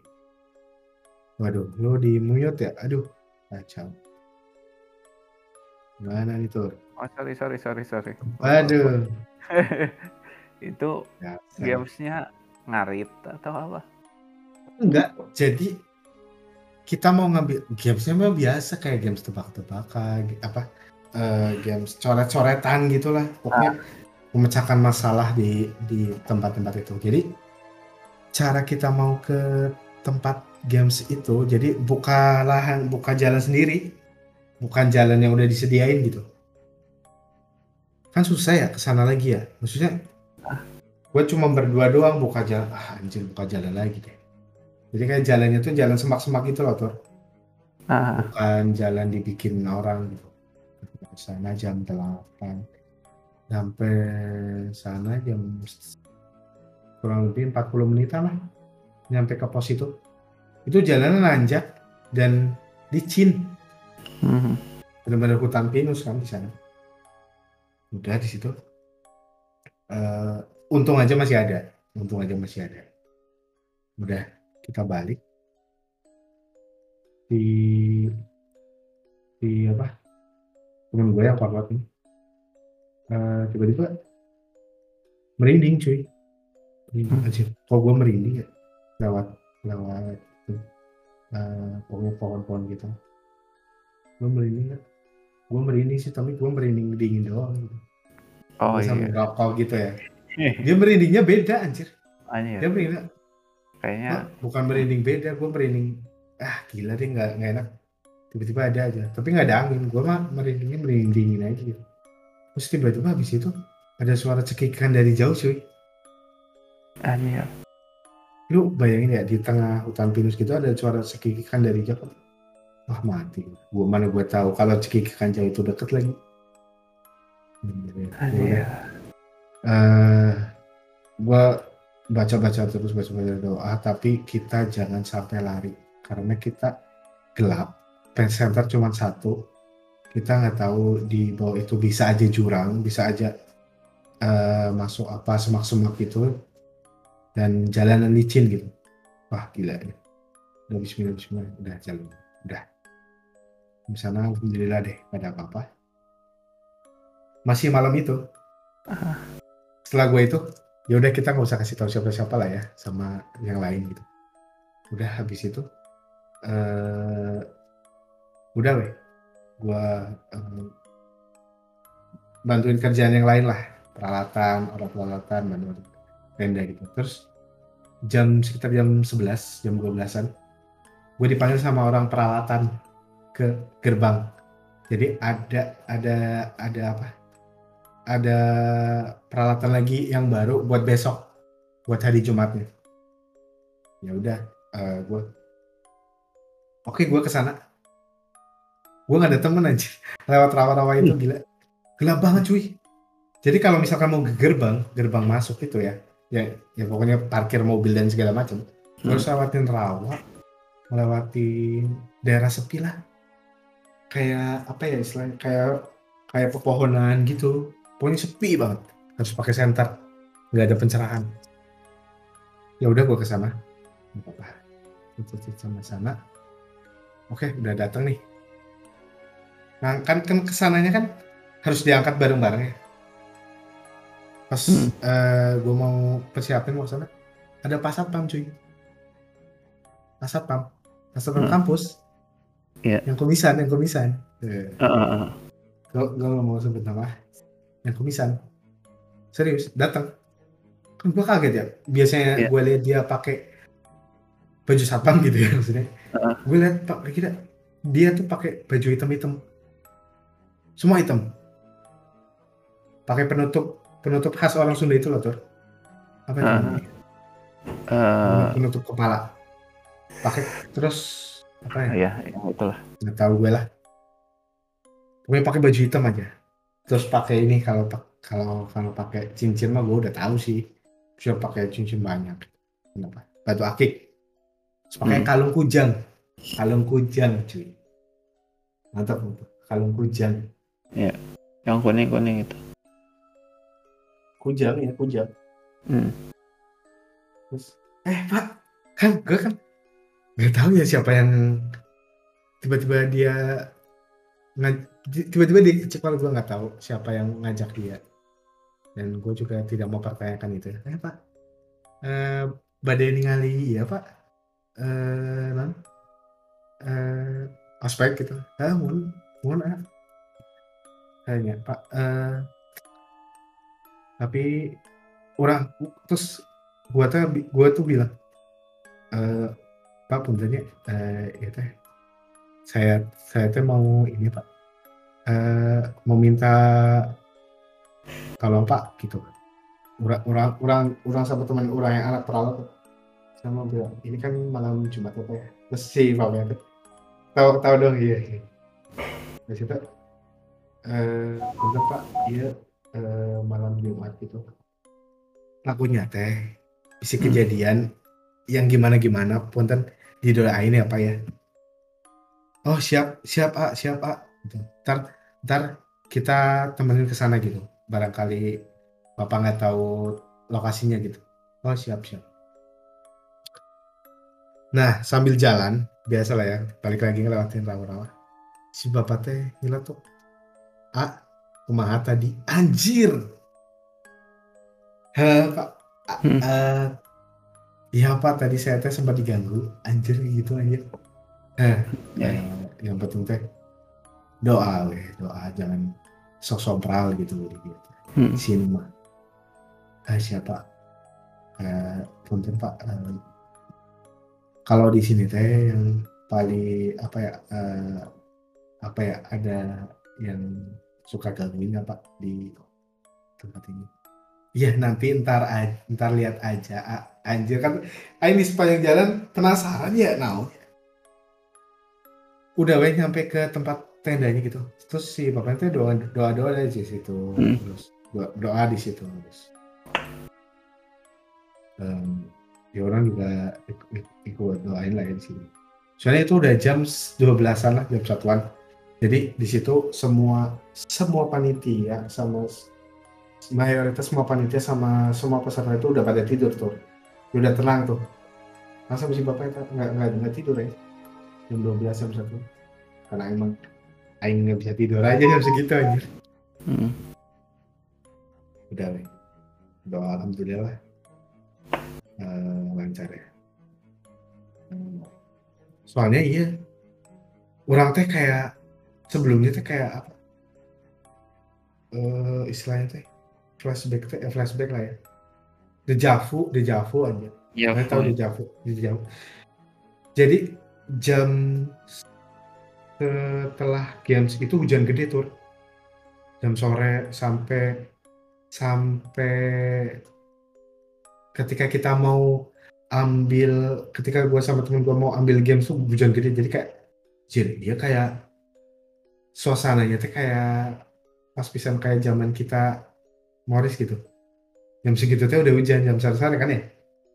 Waduh lo di mute ya? Aduh kacau Gimana nih Tur? Oh sorry sorry sorry sorry. Waduh. itu ya, gamesnya ngarit atau apa? Enggak, jadi kita mau ngambil gamesnya memang biasa kayak games tebak-tebakan apa uh, games coret-coretan gitulah pokoknya ah. memecahkan masalah di di tempat-tempat itu jadi cara kita mau ke tempat games itu jadi buka lahan buka jalan sendiri bukan jalan yang udah disediain gitu. Kan susah ya ke sana lagi ya. Maksudnya gue cuma berdua doang buka jalan. Ah anjir buka jalan lagi deh. Jadi kayak jalannya tuh jalan semak-semak gitu loh tuh ah. bukan jalan dibikin orang gitu. Sana jam 8 sampai sana jam kurang lebih 40 menitan lah. Nyampe ke pos itu. Itu jalanan nanjak dan licin hmm. benar-benar hutan pinus kan di sana. Udah di situ. Uh, untung aja masih ada. Untung aja masih ada. Udah kita balik. Di di apa? Temen gue yang kuat nih uh, tiba-tiba merinding cuy. Merinding hmm. aja kok gue merinding ya? Lewat lewat uh, pokoknya pohon-pohon gitu gue merinding kan gue merinding sih tapi gue merinding dingin doang gitu. Oh iya. merokok gitu ya. Dia merindingnya beda anjir. Anjir. Dia merinding kayaknya nah, bukan merinding beda gue merinding ah gila deh nggak nggak enak. Tiba-tiba ada aja. Tapi nggak ada angin. Gue mah merindingnya merinding dingin aja gitu. Terus tiba-tiba habis itu ada suara cekikan dari jauh cuy. Anjir. Lu bayangin ya di tengah hutan pinus gitu ada suara cekikan dari jauh Wah mati. Gua mana gue tahu kalau Ceki Kanca itu deket lagi. Iya. Uh, gue baca-baca terus baca-baca doa, tapi kita jangan sampai lari karena kita gelap. Pen center cuma satu. Kita nggak tahu di bawah itu bisa aja jurang, bisa aja uh, masuk apa semak-semak gitu dan jalanan licin gitu. Wah gila ya. Udah bismillah bismillah udah jalan. Udah di sana alhamdulillah deh pada apa-apa. Masih malam itu. Setelah gue itu ya udah kita nggak usah kasih tahu siapa-siapa lah ya sama yang lain gitu. Udah habis itu uh, udah weh gue uh, bantuin kerjaan yang lain lah. Peralatan orang peralatan bantuin tenda gitu. Terus jam sekitar jam 11 jam 12an gue dipanggil sama orang peralatan ke gerbang. Jadi ada ada ada apa? Ada peralatan lagi yang baru buat besok, buat hari Jumatnya. Ya udah, uh, eh, gue, oke gue ke sana. Gue gak ada temen aja lewat rawa-rawa itu hmm. gila, gelap banget cuy. Jadi kalau misalkan mau ke gerbang, gerbang masuk itu ya, ya, ya pokoknya parkir mobil dan segala macam, hmm. harus lewatin rawa, melewati daerah sepi lah kayak apa ya istilahnya kayak kayak pepohonan gitu. Pokoknya sepi banget. Harus pakai senter. Nggak ada pencerahan. Ya udah gue ke sana. Nggak apa-apa. Sama sana. Oke udah datang nih. Nah kan kan ke sananya kan harus diangkat bareng-bareng ya. Pas hmm. uh, eh, gue mau persiapin mau sana ada pasat pam cuy. Pasat pam. Pasat pam hmm. kampus yeah. yang kumisan yang kumisan uh, uh, uh. gue gak mau sebut nama yang kumisan serius datang kan gue kaget ya biasanya yeah. gue lihat dia pakai baju satpam gitu ya maksudnya uh. gue lihat pak kita dia tuh pakai baju hitam hitam semua hitam pakai penutup penutup khas orang Sunda itu loh tur apa uh. namanya uh. penutup kepala pakai terus apa ya? Iya, ya, itulah. Nggak tahu gue lah. Gue pakai baju hitam aja. Terus pakai ini kalau kalau kalau pakai cincin mah gue udah tahu sih. Bisa pakai cincin banyak. Kenapa? Batu akik. Terus pakai hmm. kalung kujang. Kalung kujang, cuy. Mantap, Kalung kujang. Iya. Yang kuning-kuning itu. kujang ya kujang Hmm. terus eh pak kan gue kan nggak tahu ya siapa yang tiba-tiba dia tiba-tiba dia kecepat gue nggak tahu siapa yang ngajak dia. Dan gue juga tidak mau pertanyakan itu. Eh pak. Eh badai ningali ya pak. Eh non eh aspek gitu. Ah mohon mohon ah kayaknya pak. Eh tapi orang terus gua tuh gua tuh bilang eh pak puntennya eh ya teh. Saya saya teh mau ini pak. Eh mau minta tolong pak gitu orang orang orang orang sama teman orang yang anak perawat saya mau bilang ini kan malam jumat ya Pak, ya. Terus si papanya tuh tahu tahu dong iya, iya. situ eh bentar pak. Iya eh, malam jumat gitu lakunya teh bisa Hmm. kejadian yang gimana gimana punten didoain ya pak ya. Oh siap siap ah siap ah gitu. ntar ntar kita temenin ke sana gitu. Barangkali bapak nggak tahu lokasinya gitu. Oh siap siap. Nah sambil jalan biasa lah ya balik lagi ngelewatin rawa-rawa. Si bapak teh gila tuh ah kumaha tadi. Anjir! Heh, pak. Hmm. eh, iya pak tadi saya teh sempat diganggu. Anjir gitu anjir. Heh, Ya. eh, yang penting teh doa weh doa. Jangan sok pral gitu gitu. Hmm. sini mah. Ah, siapa? Eh punten pak. Eh, kalau di sini teh yang paling apa ya eh, apa ya ada yang suka gangguin nggak pak di tempat ini Iya nanti ntar a- ntar lihat aja A- anjir. Kan ini sepanjang jalan penasaran ya now udah weh nyampe ke tempat tendanya gitu. Terus si bapaknya doa doa doa aja di situ. Hmm. terus doa, doa di situ terus. Em, ya orang juga ik- ik- ikut doain lah ya di sini. Soalnya itu udah jam 12-an lah jam satuan. Jadi di situ semua semua panitia sama mayoritas semua panitia sama semua peserta itu udah pada tidur tuh. Udah tenang tuh. Masa si bapak itu nggak nggak nggak tidur ya? Jam 12 jam satu. Karena emang Aing nggak bisa tidur aja jam segitu aja. Hmm. udah weh. doa alhamdulillah eh, lancar ya. Hmm. soalnya iya. Orang teh kayak sebelumnya teh kayak apa? Eh istilahnya teh flashback eh, flashback lah ya. Dejavu dejavu aja. Ya, Saya tahu dejavu dejavu jadi jam setelah games itu hujan gede tuh jam sore sampai sampai ketika kita mau ambil ketika gua sama temen gua mau ambil game tuh hujan gede. Jadi kayak jir dia kayak suasananya tuh kayak pas pisan kayak zaman kita Morris gitu. Jam segitu tuh udah hujan jam sore-sore kan ya?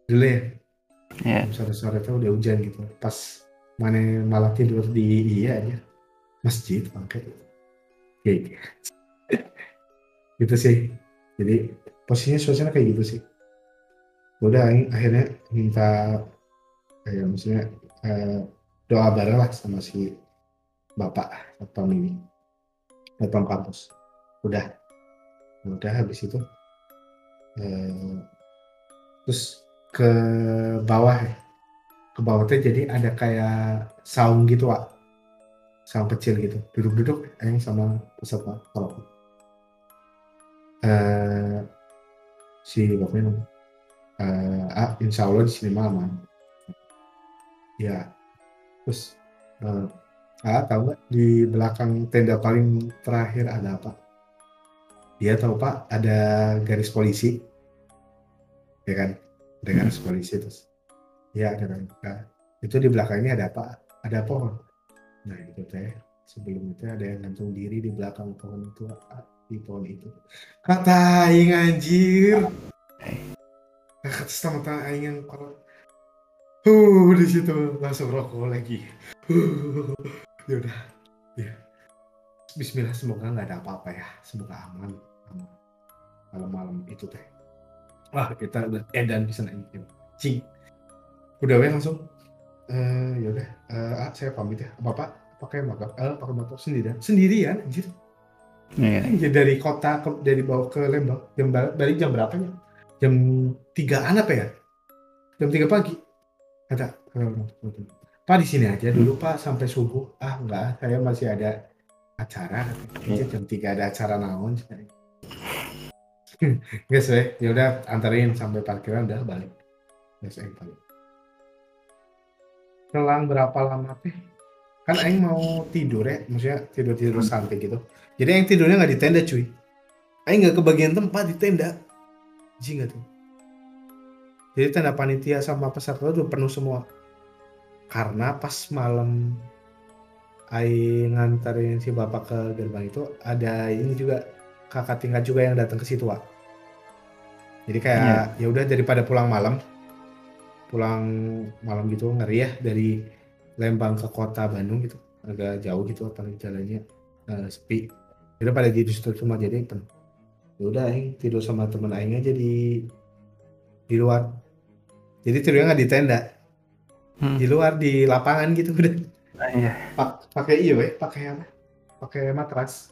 Dulu ya? Ya. jam sore-sore tuh udah hujan gitu. Pas mana malah tidur di iya aja. Masjid bangke kayak gitu sih. Jadi posisinya suasana kayak gitu sih. Udah akhirnya minta kayak maksudnya eh, doa bareng lah sama si bapak satpam ini satpam kampus. Udah udah habis itu eh, terus ke bawah ya. Ke bawah teh jadi ada kayak saung gitu Wak saung kecil gitu. Duduk-duduk aing sama peserta kalau eh si bapaknya eh ah insya Allah di sini aman. Ya. Terus eh, ah tahu nggak di belakang tenda paling terakhir ada apa dia tahu pak ada garis polisi. Ya kan? Ada garis polisi terus ya ada kan Nah, itu di belakangnya ada apa? Ada pohon nah itu teh sebelum itu ada yang gantung diri di belakang pohon itu di pohon itu. Kata aing anjir. Kata sama aing yang kalau huh di situ langsung rokok lagi. Huh ya udah ya. Bismillah semoga nggak ada apa-apa ya. Semoga aman malam-malam itu teh. Wah kita udah edan bisa game cing. Udah weh langsung. Eh yaudah eh ah, saya pamit ya. Bapak pakai motor eh pakai motor sendirian. Sendirian anjir. Iya. Anjir, dari kota ke, dari bawah ke Lembang. Jam bal- balik jam berapanya jam tigaan apa ya? Jam tiga pagi. Kata eh, pak di sini aja dulu pak sampai subuh. Ah enggak saya masih ada acara. Anjir, jam tiga ada acara naon Guys, ya udah anterin sampai parkiran udah balik. Guys, aing balik. Selang berapa lama teh? Kan aing mau tidur ya, maksudnya tidur-tidur santai gitu. Jadi aing tidurnya nggak di tenda, cuy. Aing nggak kebagian tempat di tenda. Jing tuh. Jadi tenda panitia sama peserta udah penuh semua. Karena pas malam Aing nganterin si bapak ke gerbang itu ada ini juga kakak tingkat juga yang datang ke situ Wak. Jadi kayak ya udah daripada pulang malam, pulang malam gitu ngeri ya dari Lembang ke kota Bandung gitu, agak jauh gitu apalagi jalannya eh, sepi. Jadi pada di situ semua jadi penuh. Ya udah Aing tidur sama temen Aing aja di di luar. Jadi tidurnya nggak di tenda, Hmm. di luar di lapangan gitu udah. Iya. Pak- Pakai iya pakai apa? Pakai matras.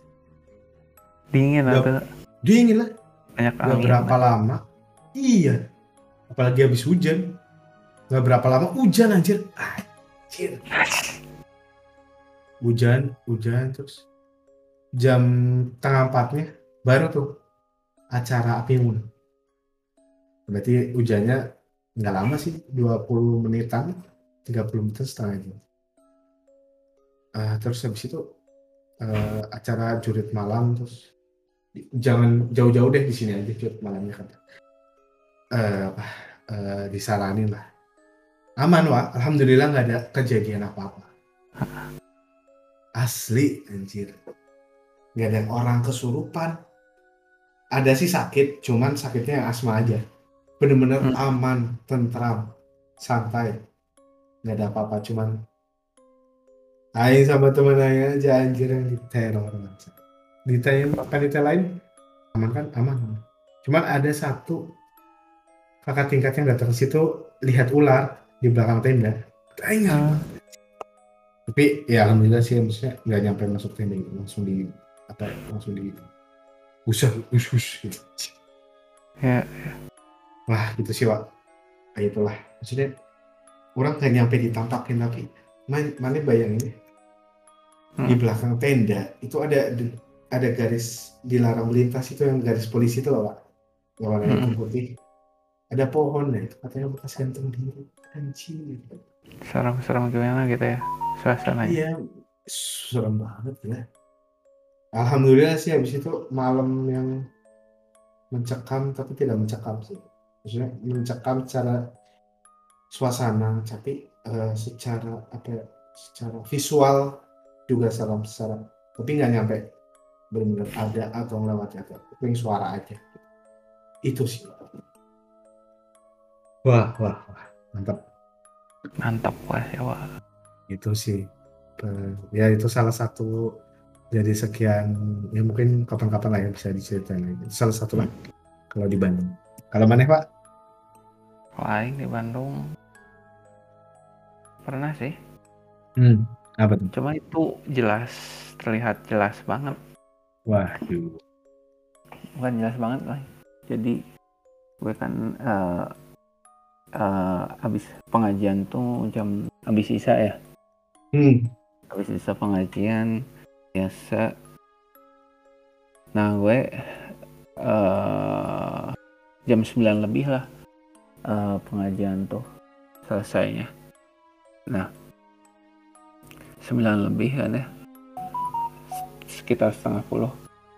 Dingin Yup. atau Dingin lah. banyak Gak angin. berapa lama. Iya. Apalagi habis hujan. Gak berapa lama hujan anjir. Anjir. Hujan, hujan terus. Jam tengah empatnya baru tuh acara api unggun. Berarti hujannya nggak lama sih, 20 menitan, 30 menit setengah jam. Eh, terus habis itu eh, acara jurit malam terus jangan jauh-jauh deh di sini aja jurit malamnya kan. Eh, apa eh, disaranin lah. Aman wa, alhamdulillah nggak ada kejadian apa-apa. Asli anjir. Nggak ada orang kesurupan. Ada sih sakit, cuman sakitnya yang asma aja. Bener-bener Hmm. aman, tentram, santai. Nggak ada apa-apa, cuman Aing sama temen Aing aja anjir yang diteror. bangsa. Ditanya panitia lain, aman kan? Aman. Cuman ada satu kakak tingkat yang datang ke situ lihat ular di belakang tenda. Nggak Ah. tapi ya alhamdulillah sih maksudnya nggak nyampe masuk tenda langsung di apa ya, langsung di usah us us gitu Ya, wah gitu sih Wak kayak itulah maksudnya orang nggak nyampe ditampakin tapi mana bayangin ya, di Hmm. belakang tenda itu ada ada garis dilarang melintas itu yang garis polisi itu loh Wak yang warna hitam Hmm. putih ada pohon ya itu katanya bekas gantung diri anjing serem-serem gimana gitu ya suasananya. Iya, serem banget ya. Alhamdulillah sih habis itu malam yang mencekam tapi tidak mencekam sih. Maksudnya mencekam secara suasana tapi eh, secara apa ya, secara visual juga serem secara tapi nggak nyampe benar-benar ada atau melewati atau tapi suara aja. Itu sih. Wah, wah, wah, mantap. Mantap wah ya wah. itu sih Eh, ya itu salah satu dari sekian ya mungkin kapan-kapan lah ya bisa diceritain lagi Itu salah satu lah kalau di Bandung kalau mana pak Lain di Bandung. Pernah sih. hmm apa tuh Cuma itu jelas terlihat jelas banget. Waduh. Bukan jelas banget lah. Jadi gue kan eh eh, abis pengajian tuh jam abis isa ya. hmm. Habis bisa pengajian biasa. Nah gue eh jam 9 lebih lah eh, pengajian tuh selesainya. Nah 9 lebih kan ya sekitar setengah puluh.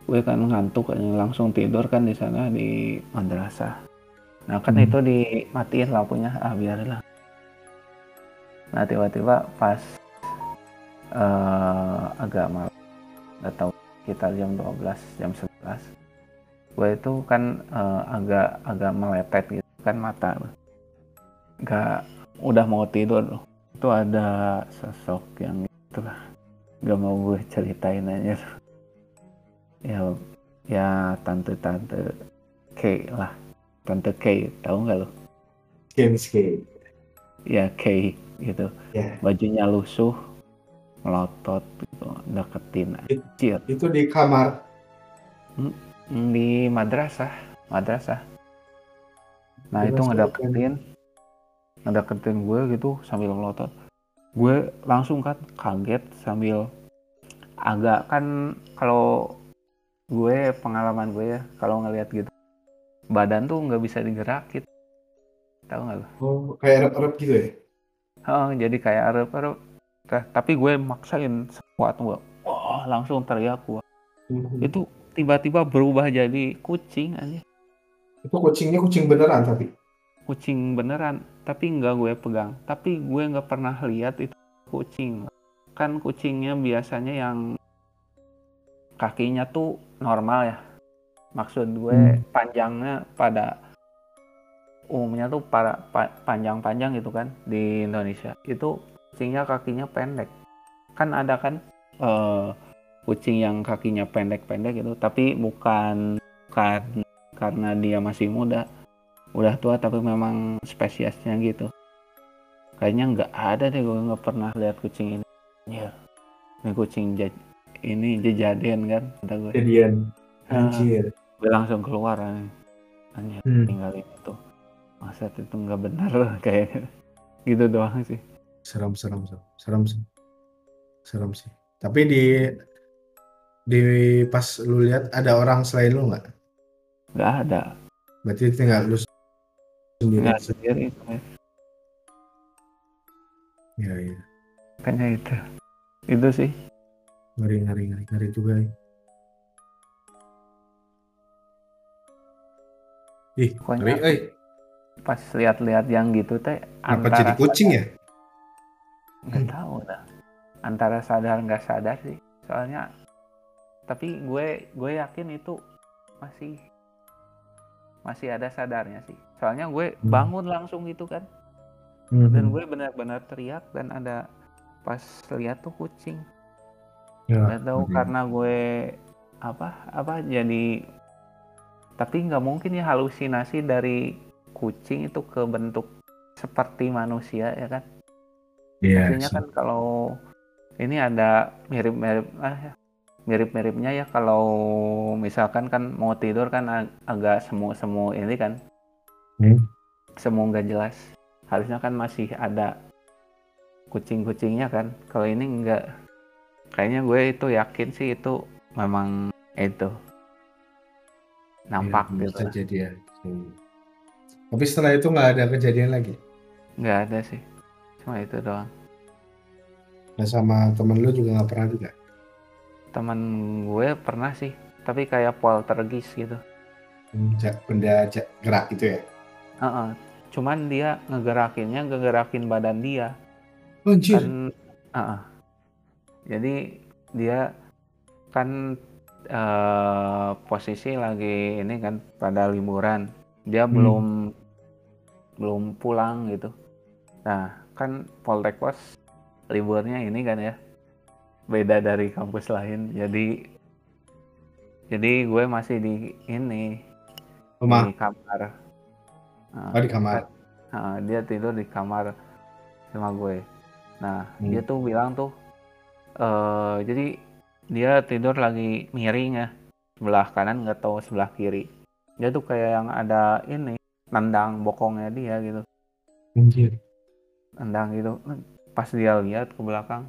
Gue kan ngantuk kan langsung tidur kan di sana di madrasah. Nah kan Hmm. itu dimatiin lampunya. Ah biarin lah nah tiba-tiba pas eh agak malam nggak tahu sekitar jam 12 jam 11 gue itu kan eh, agak agak meletet gitu kan mata. Nggak udah mau tidur. Itu ada sosok yang itu lah nggak mau gue ceritain aja ya ya tante-tante K lah tante K tahu nggak lo Games K. ya K gitu Ya. bajunya lusuh melotot gitu deketin anjir Itu di kamar. di madrasah madrasah nah itu Madrasah ngedeketin ngedeketin gue gitu sambil melotot gue langsung kan kaget sambil agak kan kalau gue pengalaman gue ya kalau ngelihat gitu. Badan tuh nggak bisa digerakin. Tahu nggak lo Oh, kayak rep-rep gitu ya? Oh, jadi kayak arep-arep. Tah, tapi gue maksain sekuat gue wah langsung teriak gue Mhm. itu tiba-tiba berubah jadi kucing aja Itu kucingnya kucing beneran tapi. kucing beneran tapi nggak gue pegang. Tapi gue nggak pernah lihat itu kucing. Kan kucingnya biasanya yang kakinya tuh normal ya. Maksud gue Hmm. panjangnya pada umumnya tuh para pa- panjang-panjang gitu kan di Indonesia. Itu kucingnya kakinya pendek. Kan ada kan eh, kucing yang kakinya pendek-pendek gitu tapi bukan bukan karena dia masih muda udah tua tapi memang spesiesnya gitu. Kayaknya nggak ada deh gue nggak pernah lihat kucing ini. Ya ini kucing ini jejadian kan kata gue Jadian. Ah. Anjir. gue langsung keluar anjir Hmm. tinggalin itu masa itu nggak benar kayak gitu doang sih Serem, serem, serem. Serem sih. Serem sih. Tapi di di pas lu lihat ada orang selain lu nggak? nggak ada Berarti tinggal lu sendiri. nggak sendiri Iya, iya. kayaknya itu itu sih Ngeri, ngeri, ngeri, ngeri juga. ya. Ih, Pokoknya- ngeri, eh. pas lihat-lihat yang gitu teh Kenapa jadi kucing ya? nggak tahu dah antara sadar nggak sadar sih soalnya tapi gue gue yakin itu masih masih ada sadarnya sih soalnya gue Hmm. bangun langsung gitu kan Mhm. dan gue benar-benar teriak dan ada pas lihat tuh kucing Ya, tahu ngeri. karena gue apa apa jadi tapi nggak mungkin ya halusinasi dari kucing itu ke bentuk seperti manusia ya kan? Iya, Artinya kan kalau ini ada mirip-mirip ah, ya, mirip-miripnya ya kalau misalkan kan mau tidur kan ag- agak semu-semu ini kan. Hmm. semu nggak jelas. Harusnya kan masih ada kucing-kucingnya kan. Kalau ini nggak kayaknya gue itu yakin sih itu memang itu nampak Iya, gitu ya. Hmm. Tapi setelah itu nggak ada kejadian lagi. nggak ada sih cuma itu doang Nah, sama temen lu juga nggak pernah juga. teman gue pernah sih tapi kayak poltergeist gitu Hmm, benda gerak gitu ya. Heeh. Cuman dia ngegerakinnya ngegerakin badan dia Anjir. kan. heeh. Jadi dia kan eh, posisi lagi ini kan pada liburan. Dia Hmm. belum belum pulang gitu. Nah kan Poltekkos liburnya ini kan ya beda dari kampus lain. Jadi jadi gue masih di ini Rumah. di kamar. Nah, Oh, di kamar. Nah, dia tidur di kamar sama gue. Nah, Hmm. dia tuh bilang tuh, eh jadi dia tidur lagi miring ya, sebelah kanan nggak tahu sebelah kiri. Dia tuh kayak yang ada ini, nendang bokongnya dia gitu, Anjir. nendang gitu. Pas dia lihat ke belakang,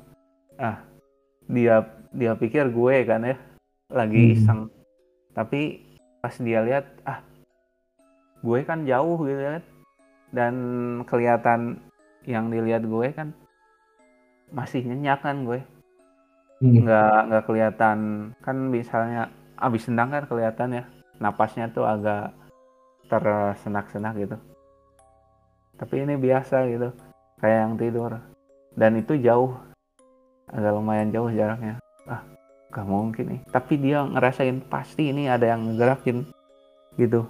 ah, dia dia pikir gue kan ya, lagi Hmm. iseng. Tapi pas dia lihat, ah, gue kan jauh gitu kan, dan kelihatan yang dilihat gue kan masih nyenyak kan gue Hmm. nggak nggak kelihatan. Kan misalnya abis tendang kan kelihatan ya. Napasnya tuh agak tersenak-senak gitu. Tapi ini biasa gitu. Kayak yang tidur. Dan itu jauh. Agak lumayan jauh jaraknya. Ah gak mungkin nih. Tapi dia ngerasain pasti ini ada yang ngegerakin gitu.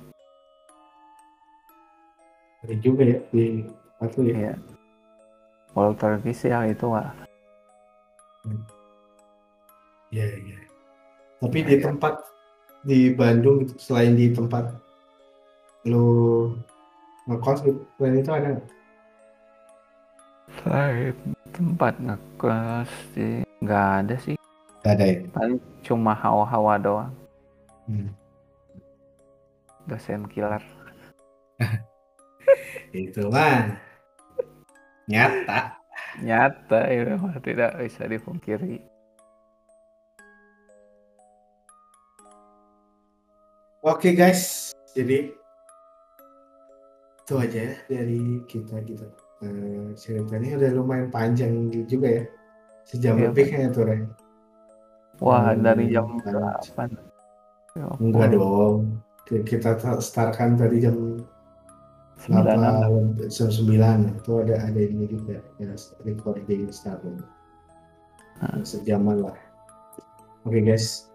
Ngeri juga ya di aku ya. Iya. Poltergeist ya itu Wak. Iya, iya. Tapi Iya, di iya. tempat di Bandung gitu, selain di tempat lu ngekos di selain itu ada nggak? Selain tempat ngekos sih nggak ada sih. Nggak ada ya Paling cuma hawa-hawa doang. Hmm. Dosen killer. itu mah nyata Nyata itu mah tidak bisa dipungkiri. Oke guys, jadi itu aja ya dari kita kita Eh, ceritanya udah lumayan panjang juga ya, sejam Iya, lebih kayaknya tuh Ren. Wah, Hmm, dari jam berapa? Ya Enggak dong, Ki- kita ta- startkan tadi jam 96. 8, jam 9 itu ada ada ini juga ya recording starting Hah. sejaman lah. Oke guys,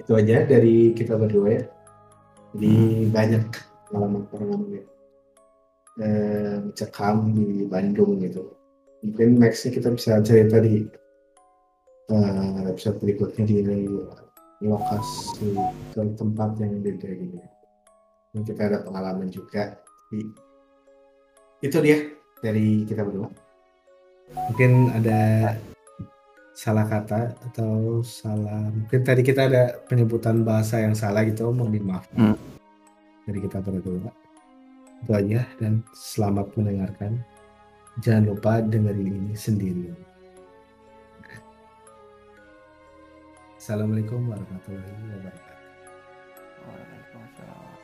itu aja dari kita berdua ya. Jadi banyak pengalaman-pengalaman ya. eh, mencekam di Bandung gitu. Mungkin nextnya kita bisa cerita di eh, episode berikutnya di lokasi atau tempat yang beda gitu. Dan kita ada pengalaman juga. Jadi, itu dia dari kita berdua. Mungkin ada salah kata atau salah mungkin tadi kita ada penyebutan bahasa yang salah gitu mohon dimaafkan Hmm. dari kita berdua itu aja dan selamat mendengarkan. Jangan lupa dengerin ini sendiri. Assalamualaikum warahmatullahi wabarakatuh. Waalaikumsalam.